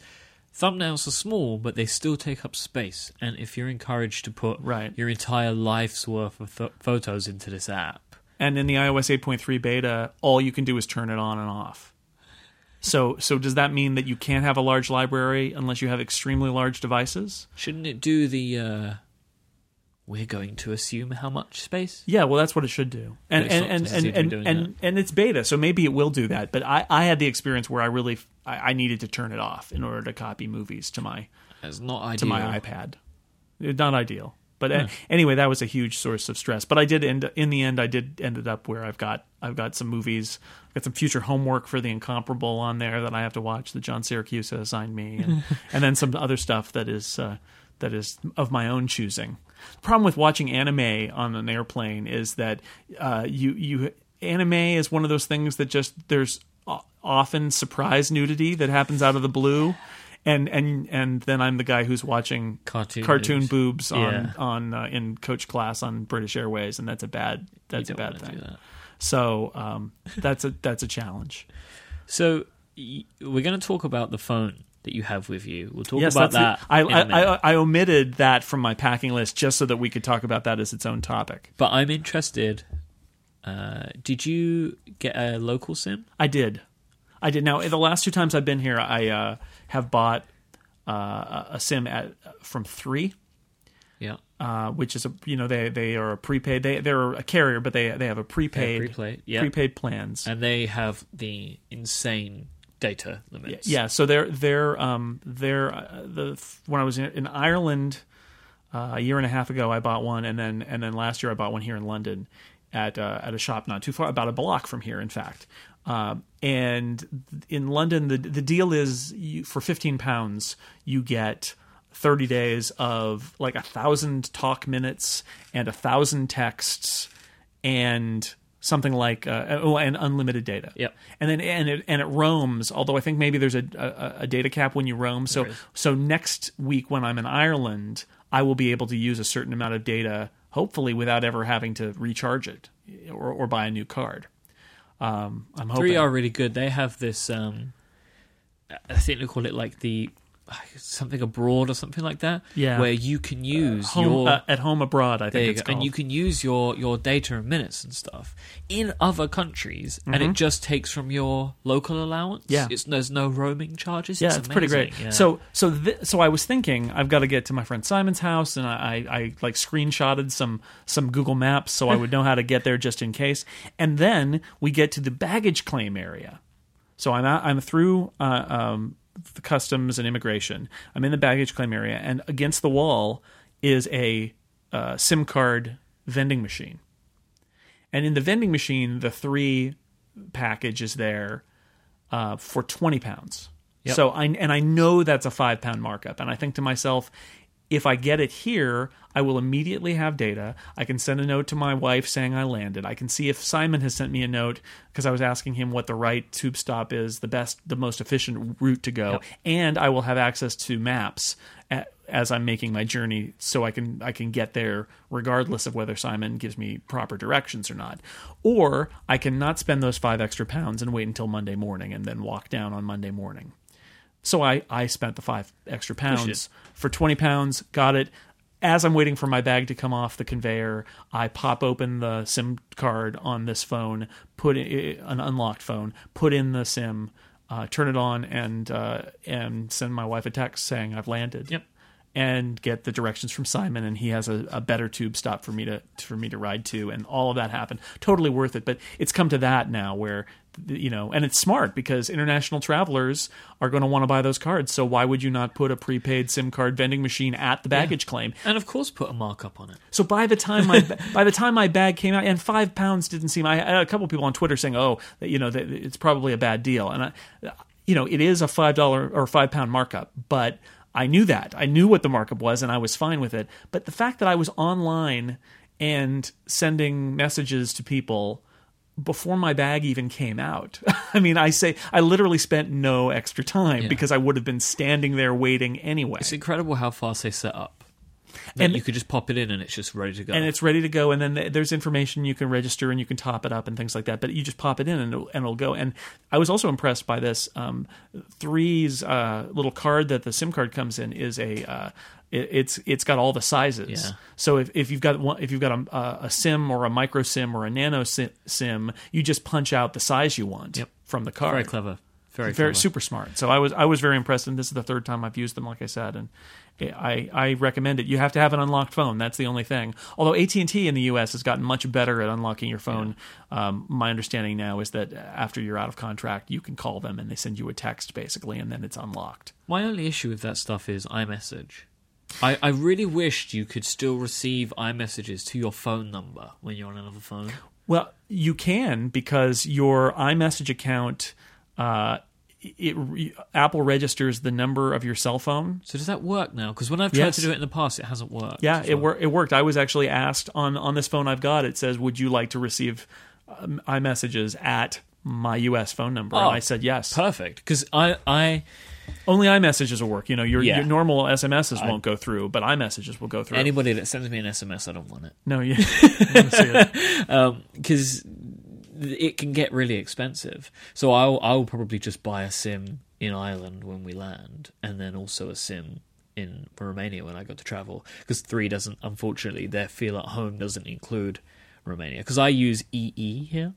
thumbnails are small, but they still take up space. And if you're encouraged to put Right. your entire life's worth of pho- photos into this app, And in the iOS 8.3 beta, all you can do is turn it on and off. So so does that mean that you can't have a large library unless you have extremely large devices? shouldn't it do the? Uh, we're going to assume how much space. Yeah, well, that's what it should do, and and and and be and, and, and it's beta, so maybe it will do that. But I, I had the experience where I really I, I needed to turn it off in order to copy movies to my It's not ideal. to my iPad. Not ideal, but anyway, that was a huge source of stress. But I did end in the end, I did ended up where I've got I've got some movies, I've got some future homework for the incomparable on there that I have to watch that John Siracusa has assigned me, and, and then some other stuff that is uh, that is of my own choosing. The problem with watching anime on an airplane is that uh, you you anime is one of those things that just there's often surprise nudity that happens out of the blue and and and then I'm the guy who's watching Cartoon cartoon boobs. boobs on Yeah. on uh, in coach class on British Airways, and that's a bad that's a bad thing. that. So um, that's a that's a challenge. So y- we're going to talk about the phone that you have with you. We'll talk yes, about that. I, I. I I omitted that from my packing list just so that we could talk about that as its own topic. but I'm interested. Uh, did you get a local sim? I did. I did. Now, the last two times I've been here, I uh, have bought uh, a sim at from three, Yeah. uh, which is a you know they they are a prepaid. They they're a carrier, but they they have a prepaid prepaid, yeah. prepaid plans. And they have the insane data limits. Yeah, so they're they're um they're uh, the when I was in, in Ireland uh, a year and a half ago, I bought one, and then and then last year I bought one here in London at uh, at a shop not too far, about a block from here, in fact. Um, and in London, the the deal is you, for fifteen pounds you get. 30 days of like a thousand talk minutes and a thousand texts and something like uh, oh and unlimited data Yep. and then and it and it roams. Although I think maybe there's a a, a data cap when you roam. So so next week when I'm in Ireland, I will be able to use a certain amount of data, hopefully without ever having to recharge it or, or buy a new card. Um, I'm hoping. Three are really good. They have this. Um, I think they call it like the something abroad or something like that. Yeah. Where you can use home, your uh, at home abroad. I There think you it's go. called. And you can use your, your data and minutes and stuff in other countries, and Mm-hmm. it just takes from your local allowance. Yeah. it's, there's no roaming charges. yeah, it's, pretty great. Yeah. So, so, th- so I was thinking I've got to get to my friend Simon's house, and I, I, I like screenshotted some some Google Maps so I would know how to get there just in case. And then we get to the baggage claim area. So I'm out, I'm through uh, um, the customs and immigration. I'm in the baggage claim area, and against the wall is a uh, SIM card vending machine. And in the vending machine, the three package is there uh, for twenty pounds. Yep. So I and I know that's a five pound markup, and I think to myself, if I get it here, I will immediately have data. I can send a note to my wife saying I landed. I can see if Simon has sent me a note because I was asking him what the right tube stop is, the best, the most efficient route to go, Yep. and I will have access to maps at, as I'm making my journey, so I can I can get there regardless of whether Simon gives me proper directions or not. Or I can not spend those five extra pounds and wait until Monday morning and then walk down on Monday morning. So I, I spent the five extra pounds for 20 pounds, got it. As I'm waiting for my bag to come off the conveyor, I pop open the SIM card on this phone, put in, an unlocked phone, put in the SIM, uh, turn it on, and uh, and send my wife a text saying I've landed. Yep. And get the directions from Simon, and he has a, a better tube stop for me to for me to ride to, and all of that happened. Totally worth it. But it's come to that now where you know, and it's smart because international travelers are going to want to buy those cards. So why would you not put a prepaid SIM card vending machine at the baggage claim? and of course, put a markup on it. So by the time my by the time my bag came out, and five pounds didn't seem. I, had a couple people on Twitter saying, "Oh, that, you know, that it's probably a bad deal," and I, you know, it is a five dollar or five pound markup, but I knew that I knew what the markup was, and I was fine with it. But the fact that I was online and sending messages to people before my bag even came out. I mean, I say I literally spent no extra time Yeah. because I would have been standing there waiting anyway. It's incredible how fast they set up. And- you could just pop it in and it's just ready to go. and it's ready to go and then there's information you can register and you can top it up and things like that but you just pop it in and it'll, and it'll go and i was also impressed by this um, three's uh, little card that the sim card comes in is a uh, it, it's it's got all the sizes Yeah. so if, if you've got one if you've got a, a- sim or a micro sim or a nano sim, sim you just punch out the size you want Yep. from the card very clever. Very, very clever. super smart. So I was I was very impressed, and this is the third time I've used them, like I said, and I I recommend it. You have to have an unlocked phone. That's the only thing. Although AT and T in the U.S. has gotten much better at unlocking your phone. Um, my understanding now is that after you're out of contract, you can call them and they send you a text basically, and then it's unlocked. My only issue with that stuff is iMessage. I, I really wished you could still receive iMessages to your phone number when you're on another phone. Well, you can because your iMessage account. Uh, it, Apple registers the number of your cell phone So does that work now? Because when I've tried Yes. to do it in the past, it hasn't worked. Yeah, it wor- it worked. I was actually asked on on this phone I've got. It says, "Would you like to receive um, iMessages at my U.S. phone number?" Oh, and I said yes. Perfect. Because I, I, Only iMessages will work. You know, your, Yeah. your normal SMSs won't go through, but iMessages will go through. Anybody that sends me an SMS, I don't want it. no, yeah. I wanna see it. because it can get really expensive. So I'll I'll probably just buy a sim in Ireland when we land, and then also a sim in Romania when I go to travel. Because three doesn't, unfortunately, their feel at home doesn't include Romania. Because I use EE here,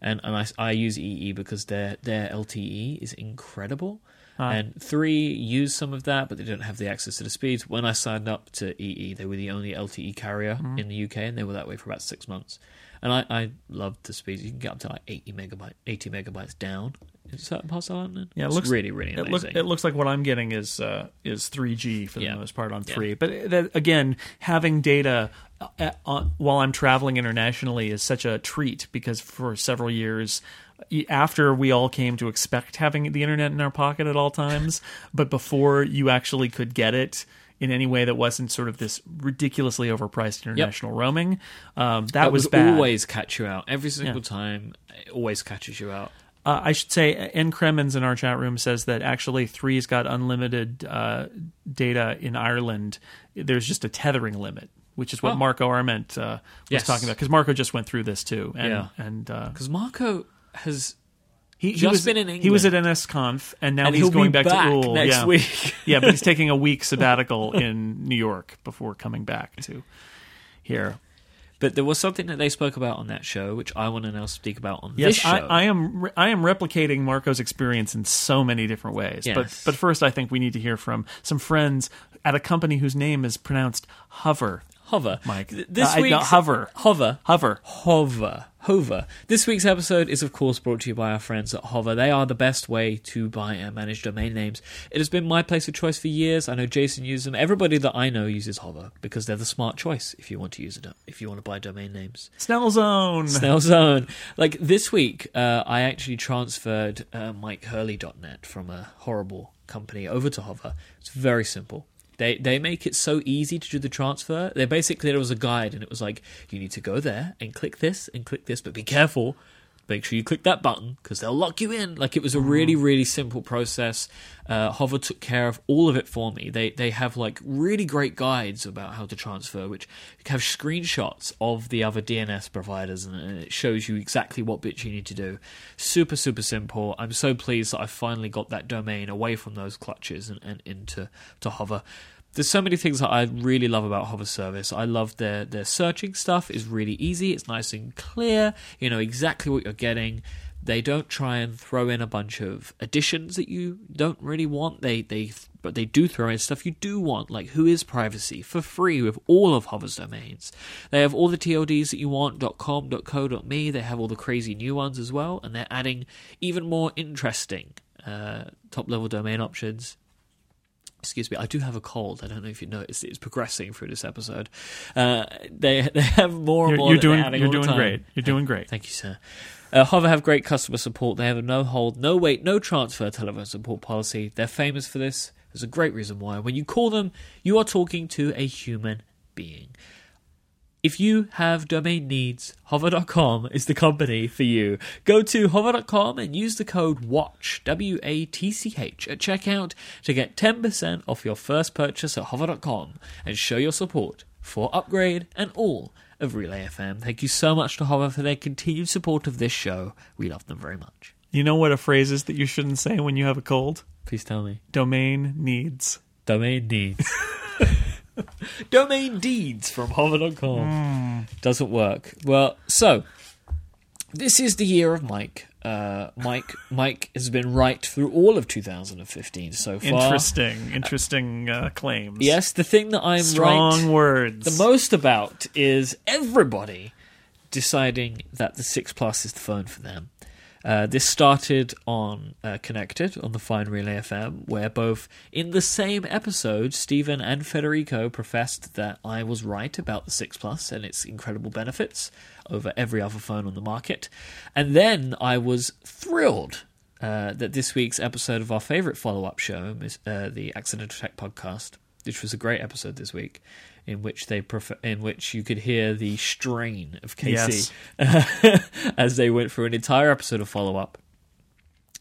and and I, I use EE because their their LTE is incredible. And three use some of that, but they don't have the access to the speeds. When I signed up to EE, they were the only LTE carrier in the UK, and they were that way for about six months. And I, I loved the speeds. You can get up to like eighty megabyte, eighty megabytes down in certain parts of London. Yeah, it it's looks really, really It, look, it looks like what I'm getting is uh, is 3G for the Yeah. most part on Yeah. three. But that, again, having data uh, on, while I'm traveling internationally is such a treat because for several years after we all came to expect having the internet in our pocket at all times, but before you actually could get it. In any way that wasn't sort of this ridiculously overpriced international roaming, um, that, that was, bad. always catch you out every single Yeah. time. It always catches you out. Uh, I should say, N. Kremens in our chat room says that actually Three's got unlimited uh, data in Ireland. There's just a tethering limit, which is what Oh. Marco Arment uh, was Yes. talking about. Because Marco just went through this too, and Yeah. and uh, Because Marco has he, he Just was been in England. he was at. NSConf, and now and he's going be back, to Úll next yeah. week. yeah, but he's taking a week sabbatical in New York before coming back to here. But there was something that they spoke about on that show, which I want to now speak about on Yes, this show. I, I am. re- I am replicating Marco's experience in so many different ways. But Yes. but first, I think we need to hear from some friends at a company whose name is pronounced Hover. Hover, Myke. Th- This Uh, week, no, Hover. Hover, Hover. Hover. Hover. This week's episode is, of course, brought to you by our friends at Hover. They are the best way to buy and manage domain names. It has been my place of choice for years. I know Jason uses them. Everybody that I know uses Hover because they're the smart choice if you want to use it, if you want to buy domain names. Snell Zone. Snail Zone. Like this week, uh, I actually transferred uh, MykeHurley.net from a horrible company over to Hover. It's very simple. They they make it so easy to do the transfer. They basically there was a guide and it was like you need to go there and click this and click this, but be careful. Make sure you click that button because they'll lock you in. Like it was a really really simple process. Uh, Hover took care of all of it for me. They they have like really great guides about how to transfer, which have screenshots of the other DNS providers, and and it shows you exactly what bits you need to do. Super super simple. I'm so pleased that I finally got that domain away from those clutches and, and into to Hover. There's so many things that I really love about Hover service. I love their their searching stuff is really easy. It's nice and clear. You know exactly what you're getting. They don't try and throw in a bunch of additions that you don't really want. They they but they do throw in stuff you do want, like who is privacy for free with all of Hover's domains. They have all the TLDs that you want .com, .co, .me. They have all the crazy new ones as well, and they're adding even more interesting uh, top level domain options excuse me, I do have a cold. I don't know if you noticed. It's progressing through this episode. Uh, they they have more and You're, more. you're doing. You're doing great. You're doing great. Thank you, sir. Uh, Hover have great customer support. They have a no hold, no wait, no transfer telephone support policy. They're famous for this. There's a great reason why. When you call them, you are talking to a human being. If you have domain needs, hover.com is the company for you. Go to hover.com and use the code WATCH, W A T C H, at checkout to get 10% off your first purchase at hover.com and show your support for Upgrade and all of Relay FM. Thank you so much to Hover for their continued support of this show. We love them very much. You know what a phrase is that you shouldn't say when you have a cold? Please tell me. Domain needs. Domain needs. Domain deeds from hover.com. Doesn't work. Well, so this is the year of Myke. Uh, Myke Myke has been right through all of 2015 so far. Interesting. Interesting uh, claims. Yes, the thing that I'm Strong right words. the most about is everybody deciding that the 6 Plus is the phone for them. Uh, this started on uh, Connected on the Fine Relay FM, where both in the same episode, Stephen and Federico professed that I was right about the 6 Plus and its incredible benefits over every other phone on the market. And then I was thrilled uh, that this week's episode of our favorite follow up show, uh, the Accidental Tech Podcast, which was a great episode this week, in which they prefer, in which you could hear the strain of Casey as they went through an entire episode of follow up.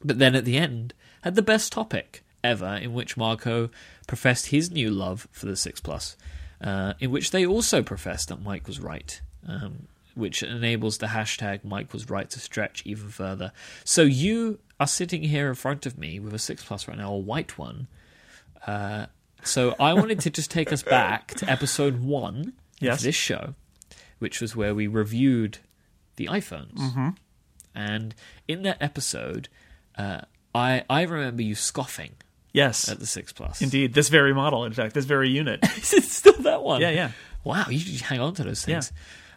But then at the end, had the best topic ever in which Marco professed his new love for the 6 Plus, uh, in which they also professed that Myke was right. Um, which enables the hashtag Myke was right to stretch even further. So you are sitting here in front of me with a 6 Plus right now, a white one. Uh, so I wanted to just take us back to episode one Yes. of this show, which was where we reviewed the iPhones. Mm-hmm. And in that episode, uh, I I remember you scoffing Yes, at the 6 Plus. indeed. This very model, in fact, this very unit. Is it still that one? yeah, yeah. Wow, you hang on to those Yeah.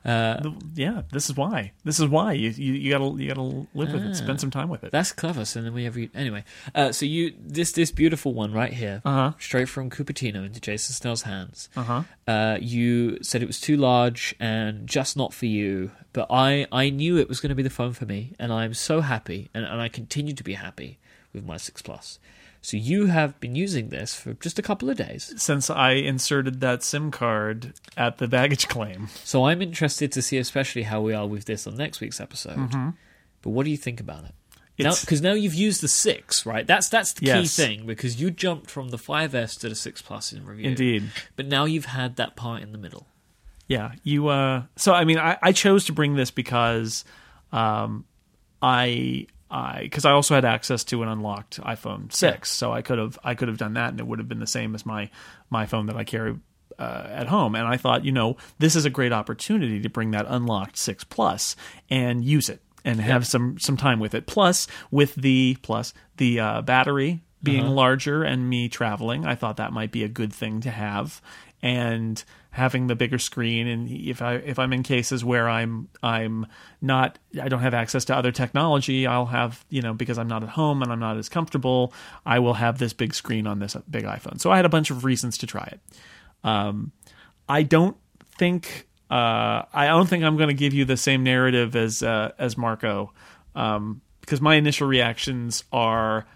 Uh, The- yeah, this is why. This is why you you, you gotta you gotta live with it. Spend some time with it. That's clever. So then we have you anyway. Uh, so you this this beautiful one right here, Uh-huh. straight from Cupertino into Jason Snell's hands. Uh-huh. Uh, you said it was too large and just not for you, but I I knew it was going to be the phone for me, and I'm so happy, and, and I continue to be happy with my six plus. So you have been using this for just a couple of days. Since I inserted that SIM card at the baggage claim, So I'm interested to see, especially how we are with this on next week's episode. But what do you think about it? Now, because now you've used the six, right? That's that's the key Yes. thing because you jumped from the 5S to the six plus in review. indeed. But now you've had that part in the middle. Yeah, you. Uh, so I mean, I, I chose to bring this because, um, I I because I also had access to an unlocked iPhone six, so I could have I could have done that, and it would have been the same as my my phone that I carry uh, at home. And I thought, you know, this is a great opportunity to bring that unlocked six plus and use it and have some some time with it. Plus, with the plus the uh, battery being larger and me traveling, I thought that might be a good thing to have. And having the bigger screen, and if I if I'm in cases where I'm I'm not I don't have access to other technology, I'll have you know because I'm not at home and I'm not as comfortable, I will have this big screen on this big iPhone. So I had a bunch of reasons to try it. Um, I don't think uh, I don't think I'm going to give you the same narrative as uh, as Marco um, because my initial reactions are,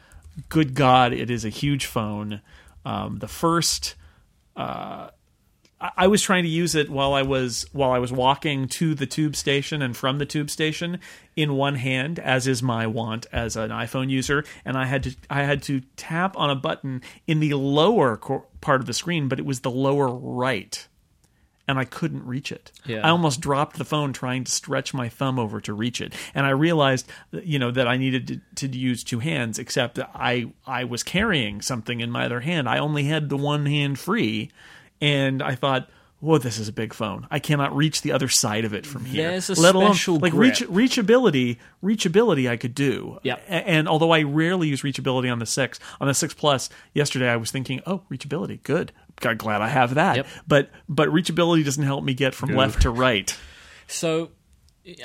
"Good God, it is a huge phone." Um, the first, uh, I, was trying to use it while I was while I was walking to the tube station and from the tube station in one hand, as is my want as an iPhone user, and I had to I had to tap on a button in the lower cor- part of the screen, but it was the lower right and I couldn't reach it. Yeah. I almost dropped the phone trying to stretch my thumb over to reach it, and I realized, you know, that I needed to, to use two hands. Except I I was carrying something in my other hand. I only had the one hand free, and I thought. Whoa, this is a big phone. I cannot reach the other side of it from here. There's a let alone special like grip. reach reachability. Reachability, I could do. Yep. A- And although I rarely use reachability on the six, on the six plus, yesterday I was thinking, oh, reachability, good. God, glad I have that. Yep. But but reachability doesn't help me get from left to right. So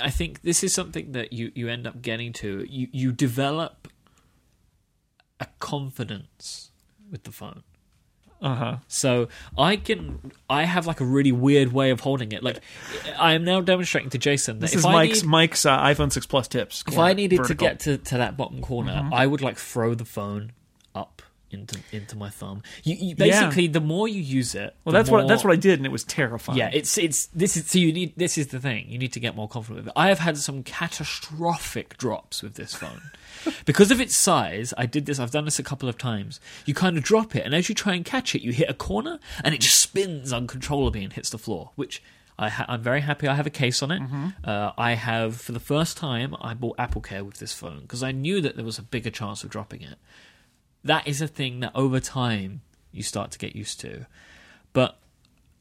I think this is something that you, you end up getting to. You you develop a confidence with the phone. Uh huh. So I can I have like a really weird way of holding it. Like I am now demonstrating to Jason that This if is I Myke's need, Myke's uh, iPhone six plus tips. if I needed vertical. to get to, to that bottom corner, I would like throw the phone into into my thumb. You, you basically the more you use it, well, that's what that's what I did, and it was terrifying. Yeah, it's it's this is so you need this is the thing. You need to get more confident with it. I have had some catastrophic drops with this phone. because of its size, I did this I've done this a couple of times. You kind of drop it and as you try and catch it, you hit a corner and it just spins uncontrollably and hits the floor, which I ha- I'm very happy I have a case on it. Uh, I have, for the first time, I bought Apple Care with this phone because I knew that there was a bigger chance of dropping it. That is a thing that over time you start to get used to. But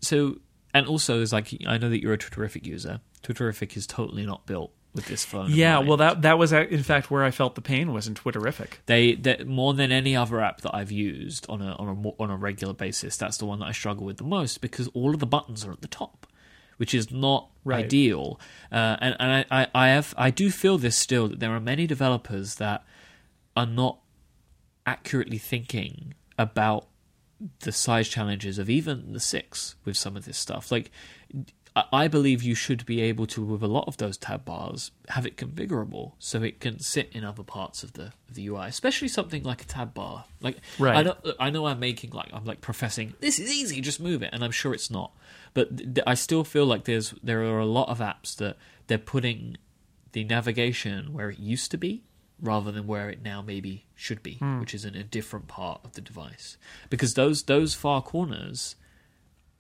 so and also is like I know that you're a Twitterrific user. Twitterrific is totally not built with this phone. Yeah, well, that that was in fact where I felt the pain was in Twitterrific. they, they more than any other app that I've used on a on a on a regular basis. That's the one that I struggle with the most because all of the buttons are at the top, which is not Right. ideal. Uh, and and I, I I have I do feel this still that there are many developers that are not accurately thinking about the size challenges of even the six with some of this stuff. Like, I- believe you should be able to, with a lot of those tab bars, have it configurable so it can sit in other parts of the of the UI, especially something like a tab bar. Like, Right. I know I know I'm making like I'm like professing this is easy, just move it, and I'm sure it's not. But th- I still feel like there's there are a lot of apps that they're putting the navigation where it used to be rather than where it now maybe should be, which is in a different part of the device. Because those those far corners,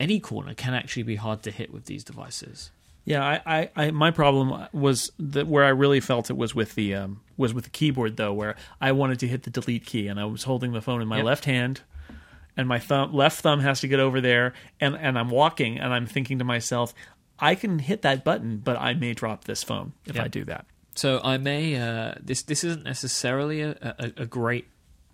any corner can actually be hard to hit with these devices. Yeah, I, I, I my problem was that where I really felt it was with the um, was with the keyboard though, where I wanted to hit the delete key and I was holding the phone in my Yep. left hand, and my thumb left thumb has to get over there, and and I'm walking and I'm thinking to myself, I can hit that button, but I may drop this phone if Yep. I do that. So I may uh, this this isn't necessarily a, a, a great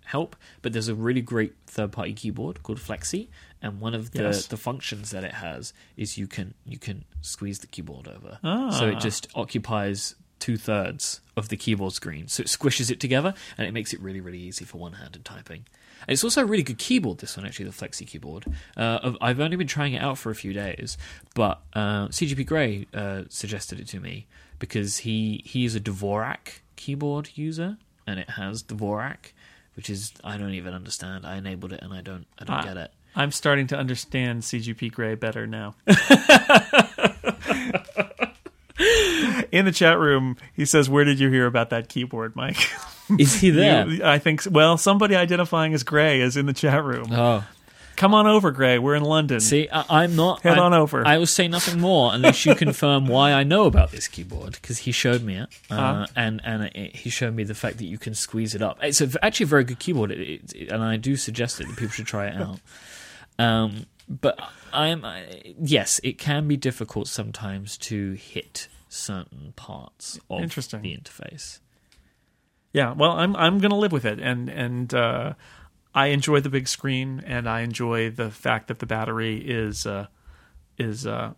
help, but there's a really great third party keyboard called Fleksy, and one of the, Yes. the functions that it has is you can you can squeeze the keyboard over, Ah. so it just occupies two thirds of the keyboard screen, so it squishes it together and it makes it really really easy for one handed typing. And it's also a really good keyboard. This one actually, the Fleksy keyboard. Uh, I've- only been trying it out for a few days, but uh, CGP Grey uh, suggested it to me because he he is a Dvorak keyboard user, and it has Dvorak, which is I don't even understand. I enabled it and I don't I don't Ah. get it. I'm starting to understand CGP Grey better now. In the chat room, he says, "Where did you hear about that keyboard, Myke?" Is he there? You- I think. Well, somebody identifying as Grey is in the chat room. oh, Come on over, Grey. We're in London. see, I, I'm not. Head I'm- on over. I will say nothing more unless you confirm why I know about this keyboard because he showed me it, uh, Uh-huh. and and it, he showed me the fact that you can squeeze it up. It's a, actually a very good keyboard, it, it- and I do suggest it that people should try it out. Um, but I'm I, yes, it can be difficult sometimes to hit certain parts of Interesting. the interface. Yeah. Well, I'm I'm gonna live with it, and and uh, I enjoy the big screen, and I enjoy the fact that the battery is uh, is uh,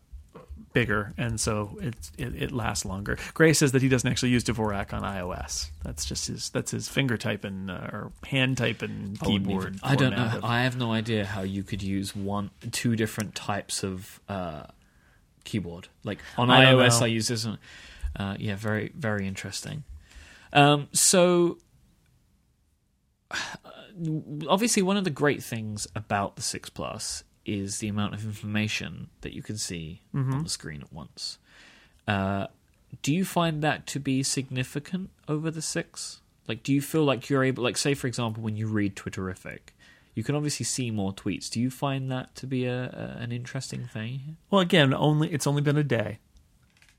bigger, and so it, it it lasts longer. Grey says that he doesn't actually use Dvorak on iOS. That's just his that's his finger typing uh, or hand typing keyboard. even- I don't know. of- I have no idea how you could use one, two different types of uh, keyboard. Like on I iOS. I use this one. Uh, yeah, very, very interesting. Um, so, obviously, one of the great things about the Six Plus is the amount of information that you can see Mm-hmm. on the screen at once. Uh, do you find that to be significant over the six? Like, do you feel like you're able, like, say, for example, when you read Twitterrific, you can obviously see more tweets. Do you find that to be a, a an interesting thing? Well, again, only it's only been a day,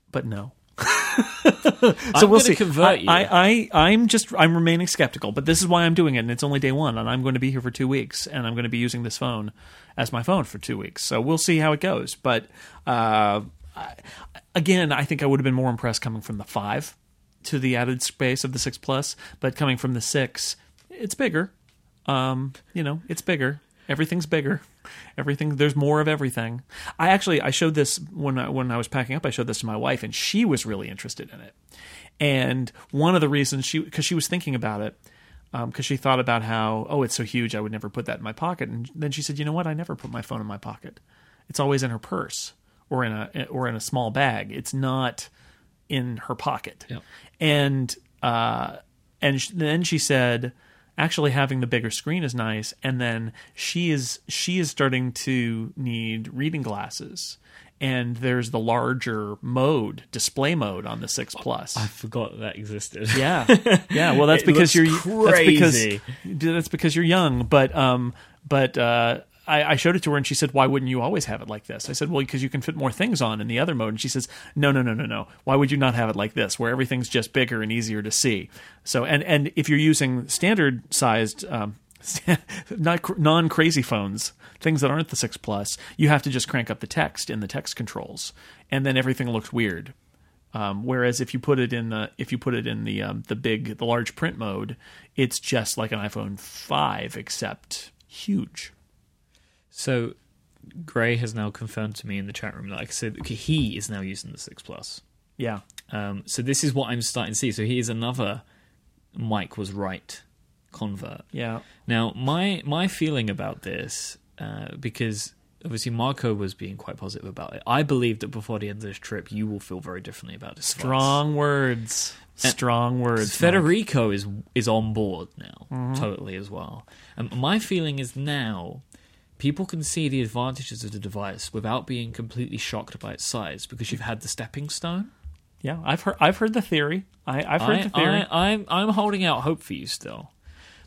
but no. I'm so we'll see. convert I, you. I, I, I'm just, I'm remaining skeptical, but this is why I'm doing it, and it's only day one, and I'm going to be here for two weeks, and I'm going to be using this phone as my phone for two weeks. So we'll see how it goes. But uh, I, again, I think I would have been more impressed coming from the five to the added space of the six plus, but coming from the six, it's bigger. Um, you know, it's bigger. Everything's bigger. Everything there's more of everything. I actually I showed this when I, when I was packing up. I showed this to my wife, and she was really interested in it. And one of the reasons she because she was thinking about it because she thought about how oh it's so huge I would never put that in my pocket. And then she said, you know what? I never put my phone in my pocket. It's always in her purse or in a or in a small bag. It's not in her pocket. Yep. And uh, and sh- then she said, actually having the bigger screen is nice. And then she is she is starting to need reading glasses. And there's the larger mode, display mode on the six plus. I forgot that existed. Yeah, yeah. Well, that's because you're looks that's because crazy. that's because you're young. But um, but uh, I, I showed it to her and she said, "Why wouldn't you always have it like this?" I said, "Well, because you can fit more things on in the other mode." And she says, "No, no, no, no, no. Why would you not have it like this, where everything's just bigger and easier to see?" So and and if you're using standard sized. Um, not non crazy phones, things that aren't the six plus, you have to just crank up the text in the text controls, and then everything looks weird. Um, whereas if you put it in the if you put it in the um, the big the large print mode, it's just like an iPhone five except huge. So, Grey has now confirmed to me in the chat room that, like I said, okay, he is now using the six plus. Yeah, Um, so this is what I'm starting to see. So he is another Myke was right convert. yeah, Now, my my feeling about this, uh, because obviously Marco was being quite positive about it. I believe that before the end of this trip, you will feel very differently about this. strong words, strong words. Myke. Federico is is on board now, Mm-hmm. totally as well. And my feeling is now people can see the advantages of the device without being completely shocked by its size because you've had the stepping stone. Yeah, I've heard I've heard the theory. I, I've heard I, the theory. I, I'm I'm holding out hope for you still,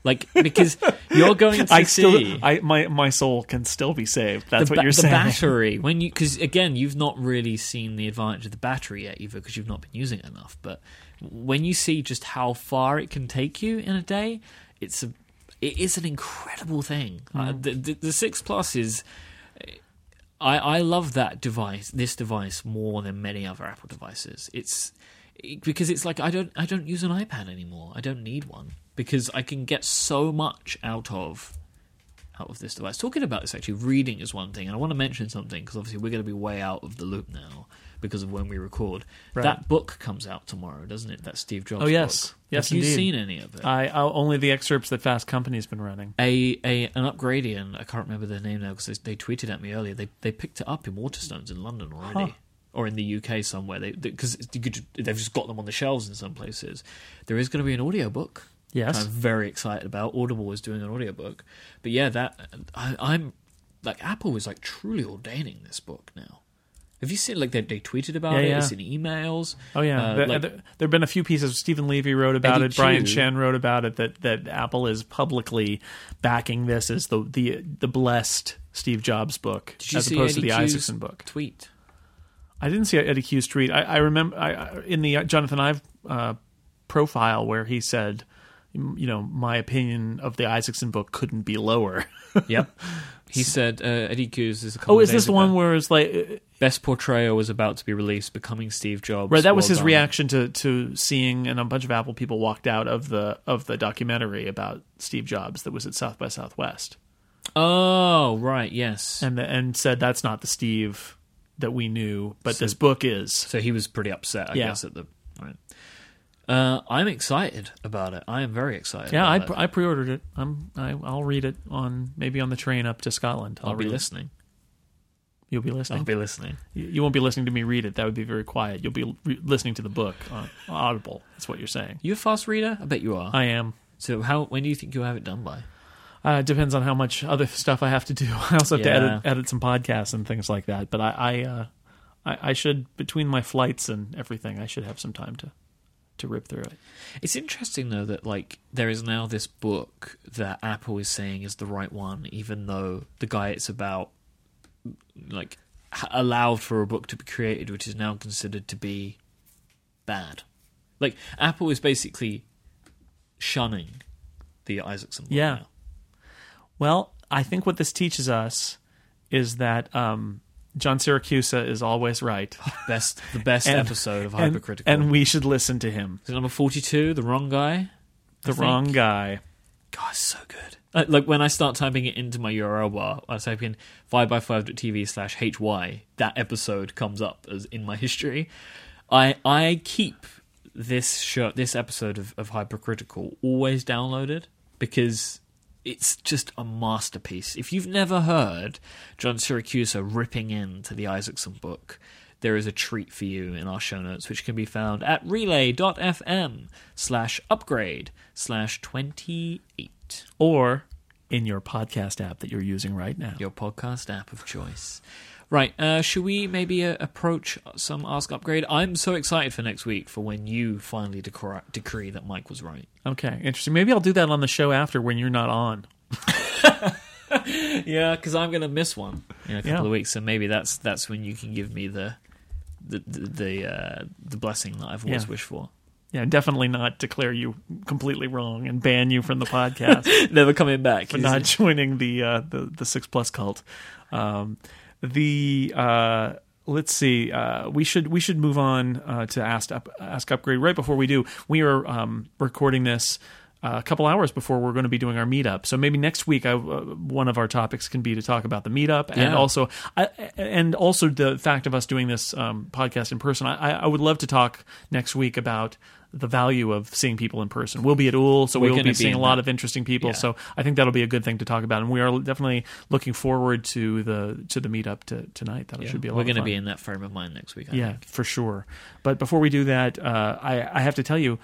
like because you're going to I see still, I my my soul can still be saved. That's the, what you're the saying. battery when you because again you've not really seen the advantage of the battery yet either because you've not been using it enough. But when you see just how far it can take you in a day, it's a it is an incredible thing. Uh, the, the the six plus is. I, I love that device, this device, more than many other Apple devices. It's because it's like I don't I don't use an iPad anymore. I don't need one because I can get so much out of out of this device. Talking about this, actually, reading is one thing, and I want to mention something because obviously we're going to be way out of the loop now because of when we record. Right. That book comes out tomorrow, doesn't it? That Steve Jobs. Oh, yes. book. Yes, Have you seen any of it? I I'll, only the excerpts that Fast Company's been running. a, a an upgradian. I can't remember their name now because they, they tweeted at me earlier. They they picked it up in Waterstones in London already, Huh. or in the UK somewhere. They because could they've just got them on the shelves in some places. There is going to be an audiobook. Yes. I'm very excited about. Audible is doing an audiobook, but yeah, that I, I'm like Apple is like truly ordaining this book now. Have you seen like they they tweeted about Yeah, it? yeah. It's in emails. Oh yeah, Uh, there, like- there have been a few pieces. Steven Levy wrote about Eddy it. Brian. Chen wrote about it. That that Apple is publicly backing this as the the the blessed Steve Jobs book, as opposed Eddy to the Cue's Isaacson book. tweet? I didn't see Eddy Cue's tweet. I, I remember I, I- in the Jonathan Ive uh, profile where he said, you know, my opinion of the Isaacson book couldn't be lower. Yep. He said uh, Eddy Cue's is a couple oh, of is this the one where it's like Best Portrayal was about to be released, becoming Steve Jobs. Right, that was Well his done. reaction to to seeing, and a bunch of Apple people walked out of the of the documentary about Steve Jobs that was at South by Southwest, Oh, right, yes. and and said that's not the Steve that we knew, but So- this book is. So he was pretty upset, I Yeah. guess, at the. Uh, I'm excited about it. I am very excited. Yeah, I, it. I pre-ordered it. I'm I, I'll read it on maybe on the train up to Scotland. I'll be read it. listening. You'll be listening. I'll be listening. You, you won't be listening to me read it. That would be very quiet. You'll be re- listening to the book on Audible. That's what you're saying. You a fast reader? I bet you are. I am. so how? When do you think you'll have it done by? Uh, it depends on how much other stuff I have to do. I also have Yeah. to edit, edit some podcasts and things like that. But I, I, uh, I, I should between my flights and everything, I should have some time to, to rip through it. It's interesting though that like there is now this book that Apple is saying is the right one, even though the guy it's about like allowed for a book to be created, which is now considered to be bad. Like Apple is basically shunning the Isaacson. Yeah. now. Well, I think what this teaches us is that um, John Siracusa is always right, best the best And- episode of and, Hypercritical. and we should listen to him. is it number forty-two? The wrong guy. I The think? wrong guy. God, so good. Uh, Like when I start typing it into my URL bar, I type in 5by5.tv slash hy, that episode comes up as in my history. I I keep this show, this episode of, of Hypercritical always downloaded because it's just a masterpiece. If you've never heard John Siracusa ripping into the Isaacson book, there is a treat for you in our show notes, which can be found at relay.fm slash upgrade slash 28, Or in your podcast app that you're using right now. your podcast app of choice. Right, uh, should we maybe uh, approach some Ask Upgrade? I'm so excited for next week for when you finally decree, decree that Myke was right. Okay, interesting. Maybe I'll do that on the show after when you're not on. Yeah, because I'm going to miss one in a couple Yeah. of weeks, so maybe that's that's when you can give me the the the the, uh, the blessing that I've always Yeah. wished for. Yeah, definitely not declare you completely wrong and ban you from the podcast Never coming back. for not joining the uh, the the six plus cult. Um, the uh, let's see, uh, we should we should move on uh, to ask up, ask upgrade. Right before we do, we are um, recording this. Uh, a couple hours before we're going to be doing our meetup, so maybe next week, I, uh, one of our topics can be to talk about the meetup, and Yeah. also, I, and also the fact of us doing this um, podcast in person. I, I would love to talk next week about the value of seeing people in person. We'll be at Úll, so we'll be seeing in a lot that. of interesting people. Yeah. So I think that'll be a good thing to talk about, and we are definitely looking forward to the to the meetup to, tonight. That Yeah, should be a lot. We're going to be in that frame of mind next week. I yeah, think. for sure. But before we do that, uh, I, I have to tell you,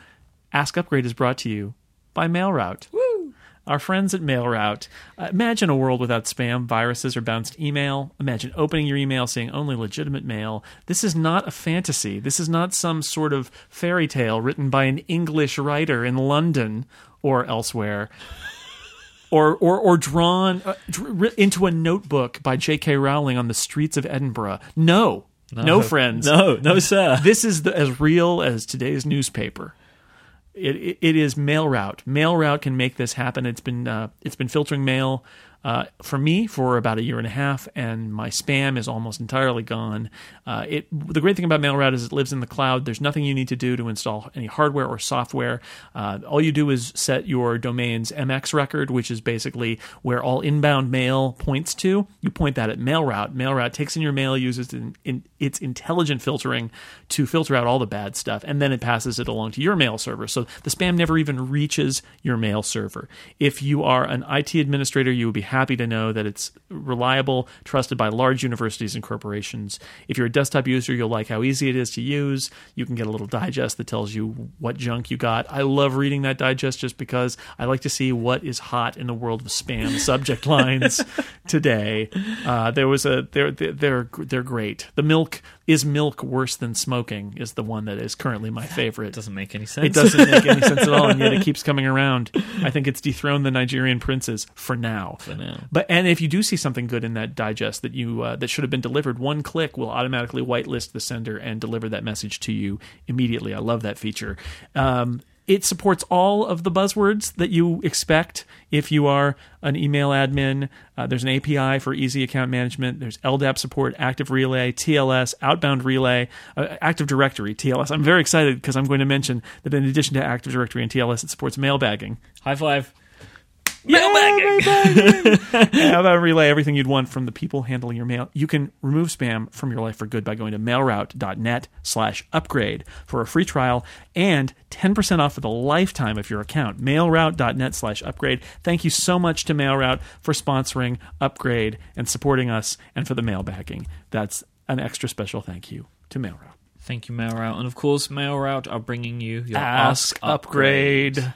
Ask Upgrade is brought to you by MailRoute. Woo! our friends at MailRoute. Uh, imagine a world without spam, viruses, or bounced email. Imagine opening your email, seeing only legitimate mail. This is not a fantasy. This is not some sort of fairy tale written by an English writer in London or elsewhere. Or, or, or drawn uh, dr- into a notebook by J.K. Rowling on the streets of Edinburgh. No, no, friends. No, no, sir. This is the, as real as today's newspaper. It, it, it is mail route. Mail route can make this happen. It's been uh, it's been filtering mail uh, for me for about a year and a half, and my spam is almost entirely gone. Uh, it the great thing about MailRoute is it lives in the cloud. There's nothing you need to do to install any hardware or software. Uh, all you do is set your domain's MX record, which is basically where all inbound mail points to. You point that at MailRoute. MailRoute takes in your mail, uses in, in, its intelligent filtering to filter out all the bad stuff, and then it passes it along to your mail server. So the spam never even reaches your mail server. If you are an IT administrator, you would be happy to know that it's reliable, trusted by large universities and corporations. If you're a desktop user, you'll like how easy it is to use. You can get a little digest that tells you what junk you got. I love reading that digest just because I like to see what is hot in the world of spam subject lines today. Uh, there was a they're they're they're great. The milk is milk worse than smoking is the one that is currently my favorite. It doesn't make any sense. It doesn't make any sense at all, and yet it keeps coming around. I think it's dethroned the Nigerian princes for now. For now. But and if you do see something good in that digest that you uh, that should have been delivered, one click will automatically whitelist the sender and deliver that message to you immediately. I love that feature. Um, it supports all of the buzzwords that you expect if you are an email admin. Uh, there's an API for easy account management. There's LDAP support, Active Relay, TLS, Outbound Relay, uh, Active Directory, TLS. I'm very excited because I'm going to mention that in addition to Active Directory and TLS, it supports mailbagging. High five. Mailbagging! How about relay everything you'd want from the people handling your mail? You can remove spam from your life for good by going to mailroute.net slash upgrade for a free trial and 10% off for the lifetime of your account. Mailroute.net slash upgrade. Thank you so much to Mailroute for sponsoring Upgrade and supporting us and for the mailbagging. That's an extra special thank you to Mailroute. Thank you, MailRoute. And of course, MailRoute are bringing you your Ask Ask, Upgrade.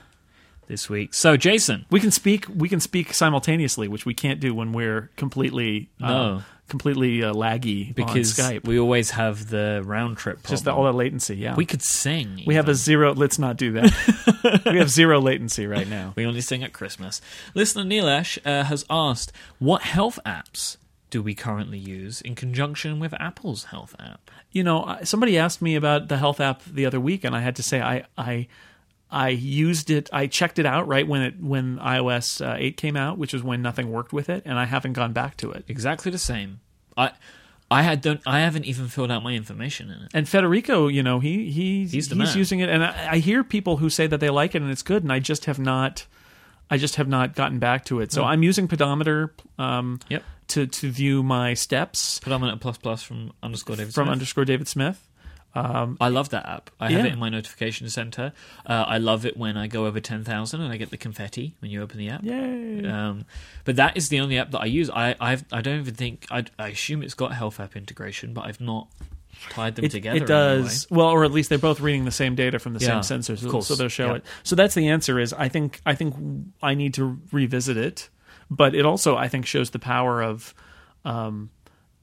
This week. So, Jason, We can speak. We can speak simultaneously, which we can't do when we're completely uh, No. completely uh, laggy because on Skype. we always have the round trip problem. Just the, all that latency. Yeah, we could sing. we have a zero. Let's not do that. we have zero latency right now. We only sing at Christmas. Listener Nilesh uh, has asked, "What health apps do we currently use in conjunction with Apple's health app?" You know, somebody asked me about the health app the other week, and I had to say I I I used it. I checked it out right when it when iOS uh, eight came out, which is when nothing worked with it, and I haven't gone back to it. Exactly the same. I, I had don't. I haven't even filled out my information in it. And Federico, you know, he he He's man. using it, and I, I hear people who say that they like it and it's good, and I just have not, I just have not gotten back to it. So I'm using Pedometer um, Yep. to to view my steps Pedometer plus plus from underscore David from Smith. underscore David Smith. I love that app. I have Yeah. it in my notification center. Uh, I love it when I go over ten thousand and I get the confetti when you open the app. Yay! Um, but that is the only app that I use. I I've, I don't even think I, I assume it's got health app integration, but I've not tied them It, together. it does well, or at least they're both reading the same data from the Yeah, same sensors, so, of course. so they'll show Yeah. it. So that's the answer. Is I think I think I need to revisit it, but it also I think shows the power of um,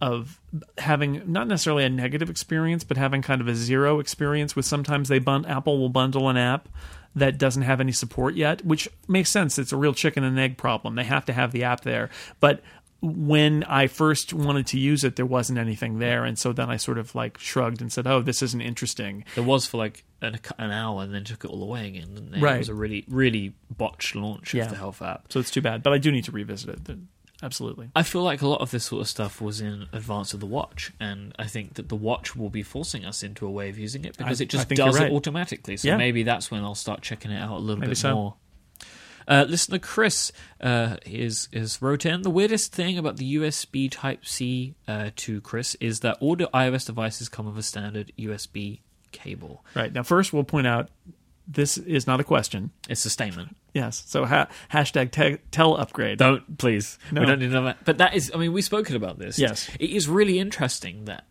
of having not necessarily a negative experience, but having kind of a zero experience. With sometimes they bun- Apple will bundle an app that doesn't have any support yet, which makes sense. It's a real chicken and egg problem. They have to have the app there, but when I first wanted to use it, there wasn't anything there, and so then I sort of like shrugged and said, "Oh, this isn't interesting." There was for like an, an hour and then took it all away again. Right. It was a really really botched launch Yeah. of the health app. So it's too bad, but I do need to revisit it. Absolutely. I feel like a lot of this sort of stuff was in advance of the watch, and I think that the watch will be forcing us into a way of using it because I- it just does you're it automatically. So Yeah. maybe that's when I'll start checking it out a little Maybe bit so. more. Uh, listener Chris uh, is is wrote in the weirdest thing about the USB Type C uh, to Chris is that all the iOS devices come with a standard USB cable. Right now, first we'll point out this is not a question. It's a statement. Yes. So ha- hashtag te- tell upgrade. Don't please. No. We don't need another. But that is. I mean, we've spoken about this. Yes. It is really interesting that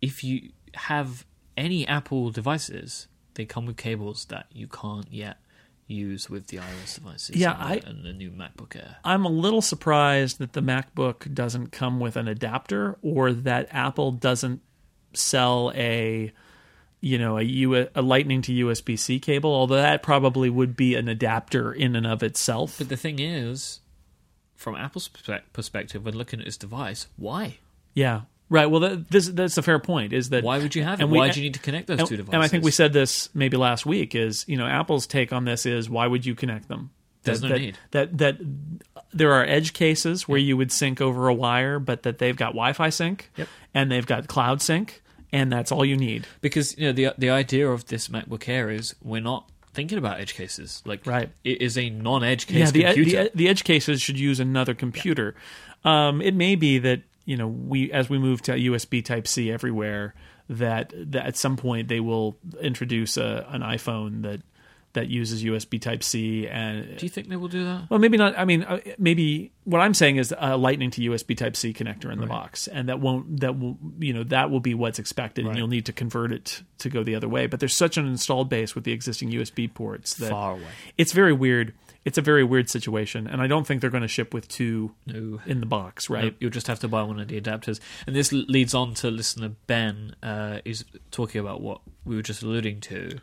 if you have any Apple devices, they come with cables that you can't yet use with the iOS devices. Yeah, and, I- the, and the new MacBook Air. I'm a little surprised that the MacBook doesn't come with an adapter or that Apple doesn't sell a you know a, U- a lightning to USB-C cable although that probably would be an adapter in and of itself. But the thing is, from Apple's perspective, when looking at this device, why? Yeah. Right. Well, that, this, that's a fair point. Is that Why would you have it? and we- Why do you need to connect those and, two devices? and I think we said this maybe last week. Is you know Apple's take on this is why would you connect them? There's that, no that, need. That that there are edge cases where you would sync over a wire, but that they've got Wi-Fi sync Yep. and they've got cloud sync, and that's all you need. because you know the the idea of this MacBook Air is we're not thinking about edge cases. Like, Right. it is a non-edge case yeah, the, computer. the the edge cases should use another computer. Um, it may be that you know we as we move to USB Type C everywhere that that at some point they will introduce a, an iPhone that that uses USB Type C and do you think they will do that? well maybe not I mean uh, maybe what I'm saying is a lightning to USB Type C connector in the box and that won't that will you know that will be what's expected Right. and you'll need to convert it to go the other way but there's such an installed base with the existing USB ports that Far away. it's very weird. It's a very weird situation, and I don't think they're going to ship with two No. in the box, right? Nope, You'll just have to buy one of the adapters. And this leads on to listener Ben uh, is talking about what we were just alluding to.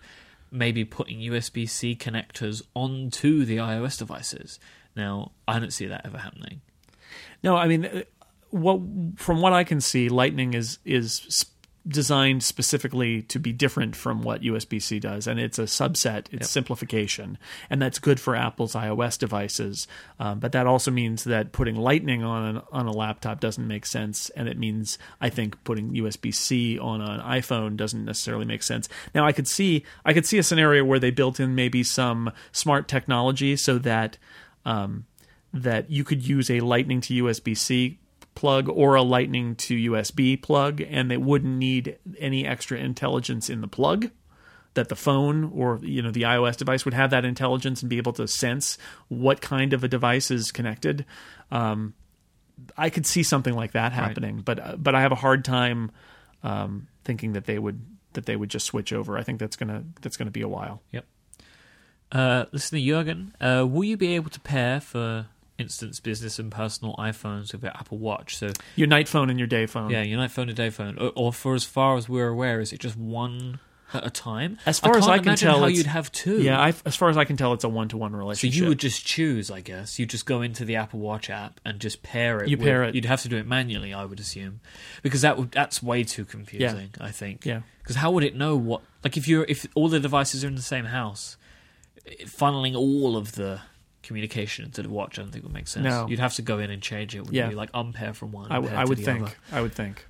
Maybe putting USB C connectors onto the iOS devices. Now, I don't see that ever happening. No, I mean, uh, what from what I can see, Lightning is is designed specifically to be different from what USB C does, and it's a subset. It's simplification, and that's good for Apple's iOS devices. Um, but that also means that putting Lightning on an, on a laptop doesn't make sense, and it means I think putting USB C on an iPhone doesn't necessarily make sense. Now, I could see I could see a scenario where they built in maybe some smart technology so that. Um, that you could use a lightning to USB C plug or a lightning to USB plug, and they wouldn't need any extra intelligence in the plug. That the phone or you know the iOS device would have that intelligence and be able to sense what kind of a device is connected. Um, I could see something like that happening, but uh, but I have a hard time um, thinking that they would that they would just switch over. I think that's gonna that's gonna be a while. Yep. Uh, listener Jurgen, uh, will you be able to pair, for instance, business and personal iPhones with your Apple Watch? So, Your night phone and your day phone. yeah, your night phone and day phone, or, or for as far as we're aware, is it just one at a time? As far as can't I can tell, how you'd have two. Yeah, I, as far as I can tell, it's a one to one relationship. So you would just choose, I guess. You just go into the Apple Watch app and just pair it. You with- pair it. You'd have to do it manually, I would assume, because that would that's way too confusing. I think. Yeah. Because how would it know what? Like if you're if all the devices are in the same house, funneling all of the communication into the watch, I don't think would make sense. No. You'd have to go in and change it. Would Yeah. you like unpair from one? I, w- I to would think. other? I would think.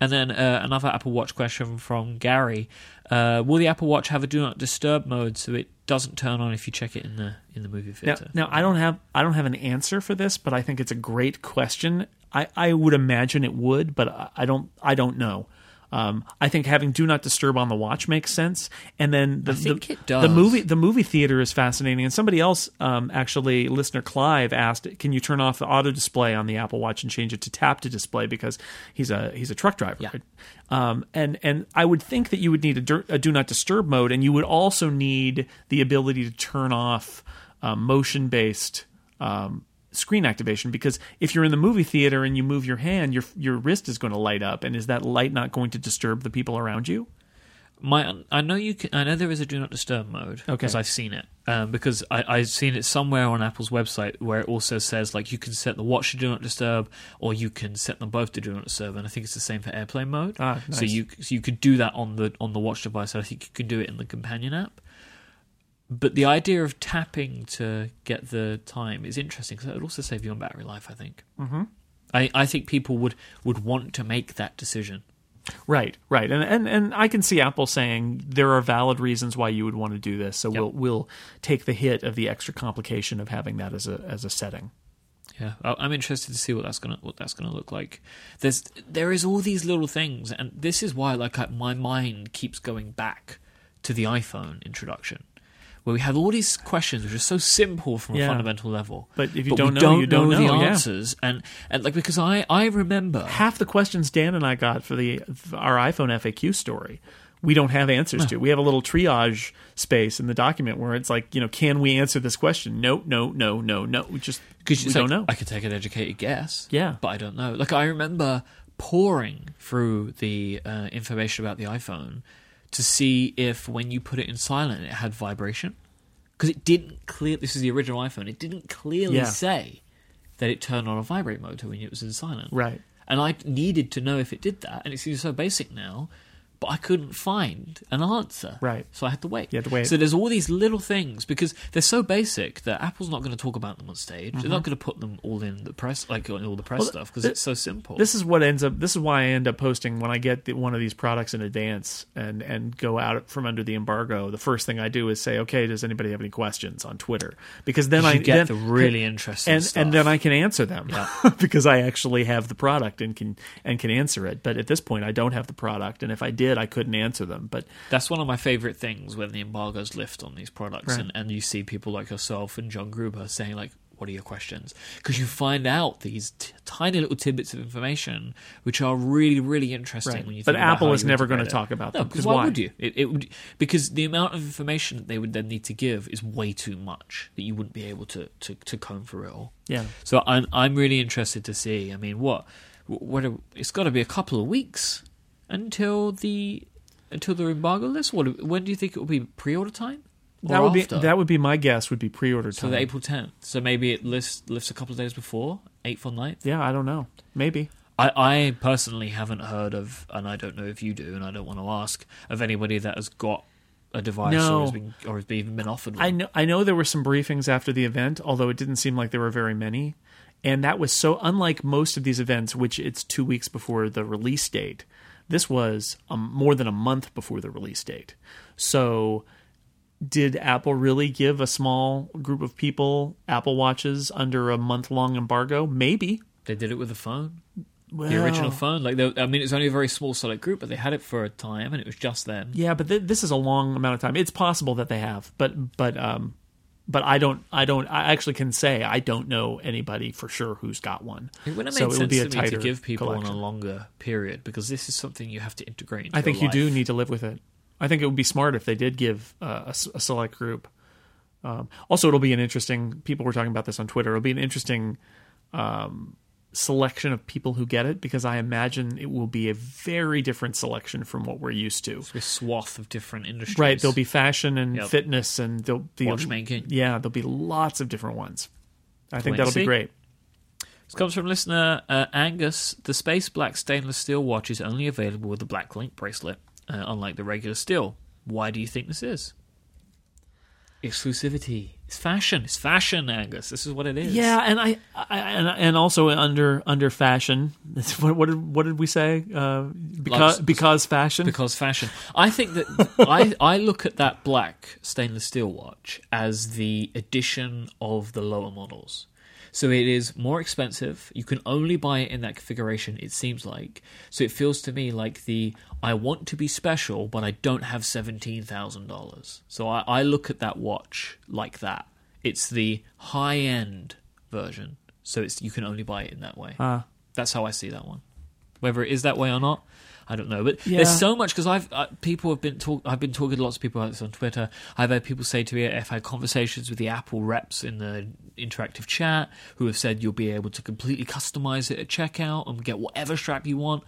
And then uh, another Apple Watch question from Gary: uh, Will the Apple Watch have a Do Not Disturb mode so it doesn't turn on if you check it in the in the movie Now, theater? now I don't have I don't have an answer for this, but I think it's a great question. I, I would imagine it would, but I- I don't I don't know. Um, I think having do not disturb on the watch makes sense, and then the, the, the movie the movie theater is fascinating. And somebody else, um, actually, listener Clive asked, "Can you turn off the auto display on the Apple Watch and change it to tap to display?" Because he's a he's a truck driver. Yeah. right? Um, and and I would think that you would need a, a do not disturb mode, and you would also need the ability to turn off um, motion based um, screen activation. Because if you're in the movie theater and you move your hand, your your wrist is going to light up, and is that light not going to disturb the people around you? My, I know you can. I know there is a do not disturb mode Okay. because I've seen it. Um, because I, I've seen it somewhere on Apple's website where it also says like you can set the watch to do not disturb, or you can set them both to do not disturb. And I think it's the same for AirPlane mode. Ah, So you so you could do that on the on the watch device. I think you could do it in the companion app. But the idea of tapping to get the time is interesting because it would also save you on battery life. I think. Mm-hmm. I, I think people would, would want to make that decision. Right, right, and and and I can see Apple saying there are valid reasons why you would want to do this, so Yep. we'll we'll take the hit of the extra complication of having that as a as a setting. Yeah, I'm interested to see what that's gonna what that's gonna look like. There's there is all these little things, and this is why like I, my mind keeps going back to the iPhone introduction, where we have all these questions which are so simple from Yeah. a fundamental level, But if you we don't know, don't you don't the know, yeah. answers, and and like because I I remember half the questions Dan and I got for the our iPhone FAQ story we don't have answers to. We have a little triage space in the document where it's like, you know, can we answer this question? No, no, no, no, no. We just we Because don't know. I could take an educated guess. Yeah. but I don't know. Like I remember pouring through the uh, information about the iPhone to see if when you put it in silent, it had vibration. Because it didn't clear. This is the original iPhone. It didn't clearly Yeah. say that it turned on a vibrate motor when it was in silent. Right. And I needed to know if it did that, and it seems so basic now, but I couldn't find an answer. Right. So I had to wait. You had to wait. So there's all these little things because they're so basic that Apple's not going to talk about them on stage. They're not going to put them all in the press, like all the press Mm-hmm. Well, stuff, because it's so simple. This is what ends up. This is why I end up posting when I get the, one of these products in advance and and go out from under the embargo. The first thing I do is say, okay, does anybody have any questions on Twitter? Because then you I get then, the really interesting and stuff. and then I can answer them Yeah. because I actually have the product and can and can answer it. But at this point, I don't have the product, and if I did, I couldn't answer them. But That's one of my favorite things when the embargoes lift on these products, Right. and, and you see people like yourself and John Gruber saying like, "What are your questions?" Because you find out these t- tiny little tidbits of information which are really, really interesting. Right. When you But about Apple is never gonna talk about no, them, 'cause 'cause why, why? would you? It, it would because the amount of information that they would then need to give is way too much that you wouldn't be able to to, to comb through it all. yeah, So I'm I'm really interested to see. I mean, what what are, it's got to be a couple of weeks until the until the embargo list. What when do you think it will be pre-order time? That would after? be that would be my guess. Would be pre-order so time. the April 10th. So maybe it lifts lifts a couple of days before 8th or 9th. yeah, I don't know. Maybe. I, I personally haven't heard of, and I don't know if you do, and I don't want to ask of anybody that has got a device No. or has been or has even been offered one. I know I know there were some briefings after the event, although it didn't seem like there were very many. And that was so unlike most of these events, which it's two weeks before the release date. This was um, more than a month before the release date. So, did Apple really give a small group of people Apple Watches under a month long embargo? Maybe. They did it with the phone. Well, The original phone, like they, I mean, it's only a very small select group, but they had it for a time, and it was just then. Yeah, but th- this is a long amount of time. It's possible that they have, but but um, but I don't I don't I actually can say I don't know anybody for sure who's got one. It would have So made it sense would be a to me to give people on a longer period because this is something you have to integrate. Into I think you do need to live with it. I think it would be smart if they did give uh, a, a select group. Um, also, it'll be an interesting. People were talking about this on Twitter. It'll be an interesting um, selection of people who get it because I imagine it will be a very different selection from what we're used to. This swath of different industries. Right, there'll be fashion and Yep. fitness, and there'll be Watchmaking. Yeah, there'll be lots of different ones. I think wait that'll be great. This comes from listener uh, Angus. The Space Black stainless steel watch is only available with the Black Link bracelet, uh, unlike the regular steel. Why do you think this is? Exclusivity. It's fashion. It's fashion, Angus. This is what it is. Yeah, and I, I and, and also under under fashion. What, what did what did we say? Uh, because Like- because fashion. because fashion. I think that I I look at that black stainless steel watch as the addition of the lower models. So it is more expensive. You can only buy it in that configuration. It seems like. So it feels to me like the I want to be special, but I don't have seventeen thousand dollars. So I, I look at that watch like that. It's the high end version. So it's you can only buy it in that way. Ah. That's how I see that one. Whether it is that way or not, I don't know. But Yeah. there's so much because I've uh, people have been talk. I've been talking to lots of people about this on Twitter. I've had people say to me, I've had conversations with the Apple reps in the interactive chat who have said you'll be able to completely customize it at checkout and get whatever strap you want.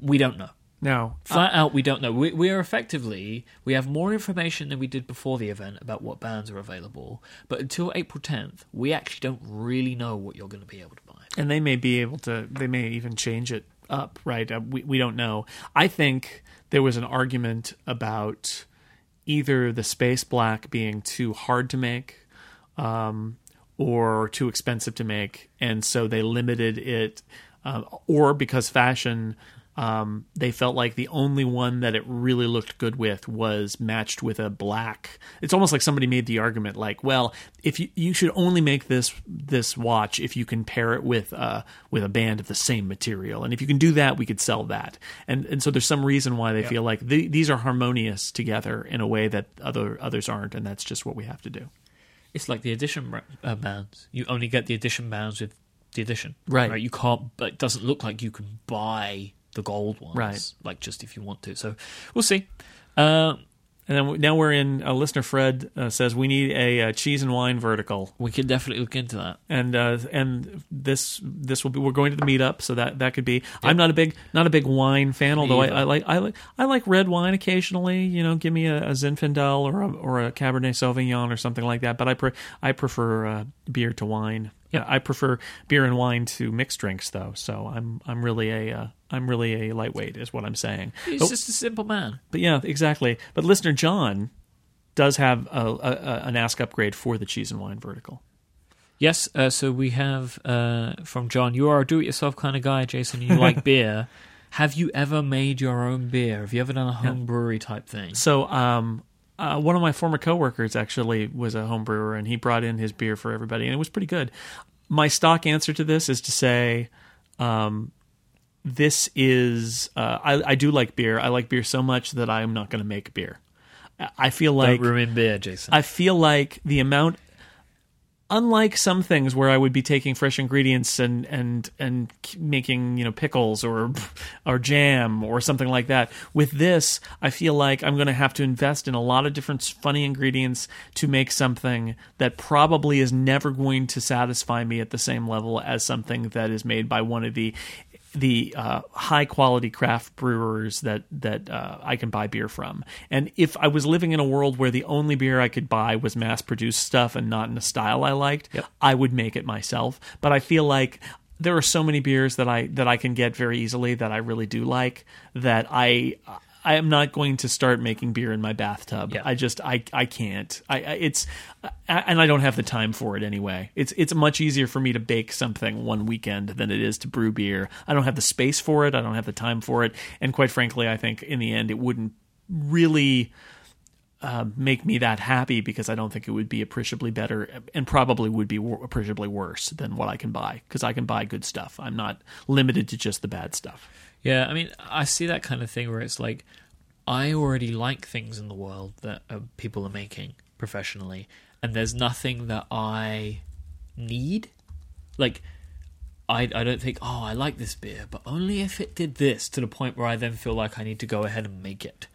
We don't know. no, Flat out, we don't know. We, we are effectively we have more information than we did before the event about what bands are available. But until April 10th, we actually don't really know what you're going to be able to buy. and they may be able to. They may even change it up. Right? Uh, we we don't know. I think there was an argument about either the space black being too hard to make. Um, or too expensive to make, and so they limited it, uh, or because fashion, um, they felt like the only one that it really looked good with was matched with a black. It's almost like somebody made the argument, like, well, if you you should only make this this watch if you can pair it with uh with a band of the same material, and if you can do that, we could sell that. And and so there's some reason why they feel like the, these are harmonious together in a way that other others aren't, and that's just what we have to do. It's like the edition uh, bands. You only get the edition bands with the edition, Right. Right. You can't. But it doesn't look like you can buy the gold ones, Right. Like just if you want to. So we'll see. Uh, And then now we're in. Uh, listener Fred uh, says we need a uh, cheese and wine vertical, we could definitely look into that. and uh, and this this will be. We're going to the meetup, so that that could be. I'm not a big not a big wine fan, although I. I like I like I like red wine occasionally. You know, give me a, a Zinfandel or a, or a Cabernet Sauvignon or something like that. But I pre- I prefer uh, beer to wine. Yeah, I prefer beer and wine to mixed drinks, though. So I'm I'm really a uh, I'm really a lightweight, is what I'm saying. He's But- just a simple man. but yeah, exactly. But listener John does have a, a, a, an ask upgrade for the cheese and wine vertical. Yes, uh, so we have uh, from John. You are a do-it-yourself kind of guy, Jason. You like beer. Have you ever made your own beer? Have you ever done a home brewery type thing? So, um, uh, one of my former coworkers actually was a home brewer, and he brought in his beer for everybody, and it was pretty good. My stock answer to this is to say, um, this is uh, I, I do like beer. I like beer so much that I am not going to make beer. I- I feel like Don't ruin beer, Jason. I feel like the amount unlike some things where I would be taking fresh ingredients and and and making, you know, pickles or or jam or something like that. With this, I feel like I'm going to have to invest in a lot of different funny ingredients to make something that probably is never going to satisfy me at the same level as something that is made by one of the the uh, high quality craft brewers that that uh, I can buy beer from. And if I was living in a world where the only beer I could buy was mass produced stuff and not in a style I liked, Yep. I would make it myself. But I feel like there are so many beers that I that I can get very easily that I really do like that I I am not going to start making beer in my bathtub. Yeah. I just I I can't. I, I it's and I don't have the time for it anyway. It's it's much easier for me to bake something one weekend than it is to brew beer. I don't have the space for it. I don't have the time for it. And quite frankly, I think in the end it wouldn't really uh, make me that happy because I don't think it would be appreciably better and probably would be appreciably worse than what I can buy because I can buy good stuff. I'm not limited to just the bad stuff. Yeah, I mean, I see that kind of thing where it's like, I already like things in the world that uh, people are making professionally, and there's nothing that I need. Like, I I don't think, oh, I like this beer, but only if it did this to the point where I then feel like I need to go ahead and make it.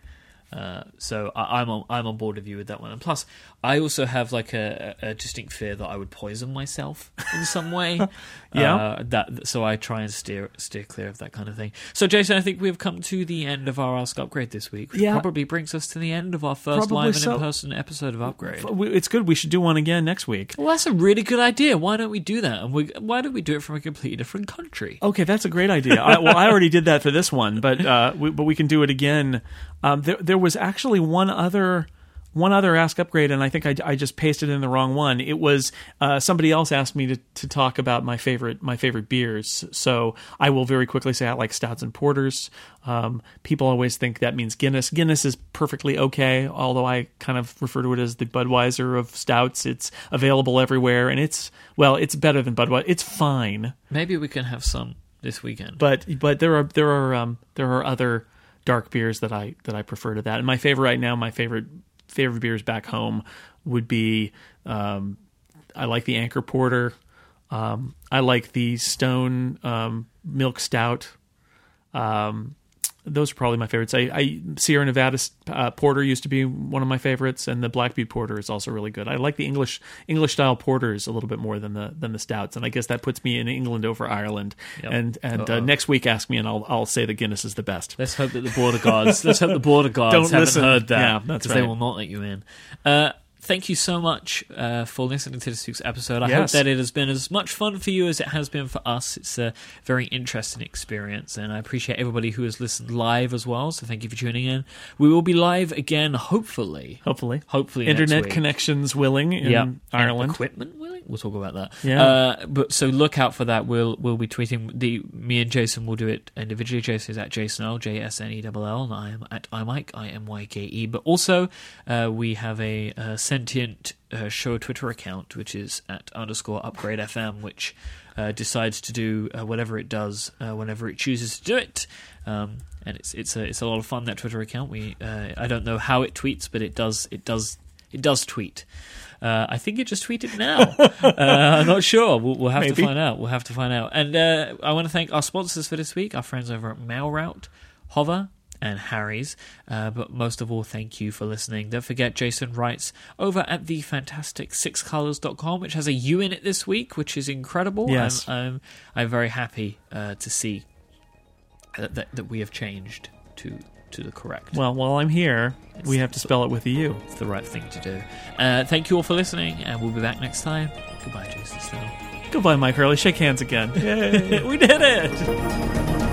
Uh, so I, I'm on I'm on board with you with that one. And plus, I also have like a, a distinct fear that I would poison myself in some way. Yeah. Uh, that so I try and steer steer clear of that kind of thing. So Jason, I think we've come to the end of our Ask Upgrade this week. Which Yeah. probably brings us to the end of our first Probably live and so. in person episode of Upgrade. It's good. We should do one again next week. Well, that's a really good idea. Why don't we do that? And we, why don't we do it from a completely different country? Okay, that's a great idea. I, well, I already did that for this one, but uh, we, but we can do it again. Um, there, there was actually one other one other ask upgrade, and I think I, I just pasted in the wrong one. It was uh, somebody else asked me to, to talk about my favorite my favorite beers. So I will very quickly say I like stouts and porters. Um, people always think that means Guinness. Guinness is perfectly okay, although I kind of refer to it as the Budweiser of stouts. It's available everywhere, and it's well, it's better than Budweiser. It's fine Maybe we can have some this weekend. but but there are there are um, there are other dark beers that I that I prefer to that. And my favorite right now, my favorite favorite beers back home would be um, I like the Anchor Porter. Um, I like the Stone um, Milk Stout. Um, those are probably my favorites. I, I Sierra Nevada uh, Porter used to be one of my favorites, and the Black Butte Porter is also really good. I like the English English style porters a little bit more than the than the stouts, and I guess that puts me in England over Ireland. Yep. And and uh, next week, ask me, and I'll I'll say that Guinness is the best. Let's hope that the border guards. let's hope the border guards Don't haven't listen. heard that. Yeah, that's 'cause They will not let you in. Uh, thank you so much uh, for listening to this week's episode. I hope that it has been as much fun for you as it has been for us. It's a very interesting experience, and I appreciate everybody who has listened live as well. So thank you for tuning in. We will be live again, hopefully. Hopefully, Hopefully, internet connections willing in Yep. Ireland. And equipment willing. We'll talk about that. Yeah. Uh, but so look out for that. We'll we'll be tweeting. The me and Jason will do it individually. Jason is at Jason L J S N E L L, and I am at iMyke I M Y K E. But also, uh, we have a, uh sentient uh, show Twitter account, which is at underscore Upgrade FM, which uh, decides to do uh, whatever it does uh, whenever it chooses to do it. Um, and it's it's a it's a lot of fun that Twitter account. We uh, I don't know how it tweets, but it does it does it does tweet. Uh, I think it just tweeted now. uh, I'm not sure. We'll, we'll have to find out. We'll have to find out. And uh, I want to thank our sponsors for this week, our friends over at MailRoute, Hover, and Harry's. Uh, but most of all, thank you for listening. Don't forget, Jason writes over at the fantastic sixcolors.com, which has a U in it this week, which is incredible. Yes. I'm, I'm, I'm very happy uh, to see that, that, that we have changed to to the correct. Well, while I'm here, we have to spell it with a U. It's the right thing to do. Uh, thank you all for listening, and we'll be back next time. Goodbye, Jason Snell. Goodbye, Myke Hurley. Shake hands again. Yay. we did it!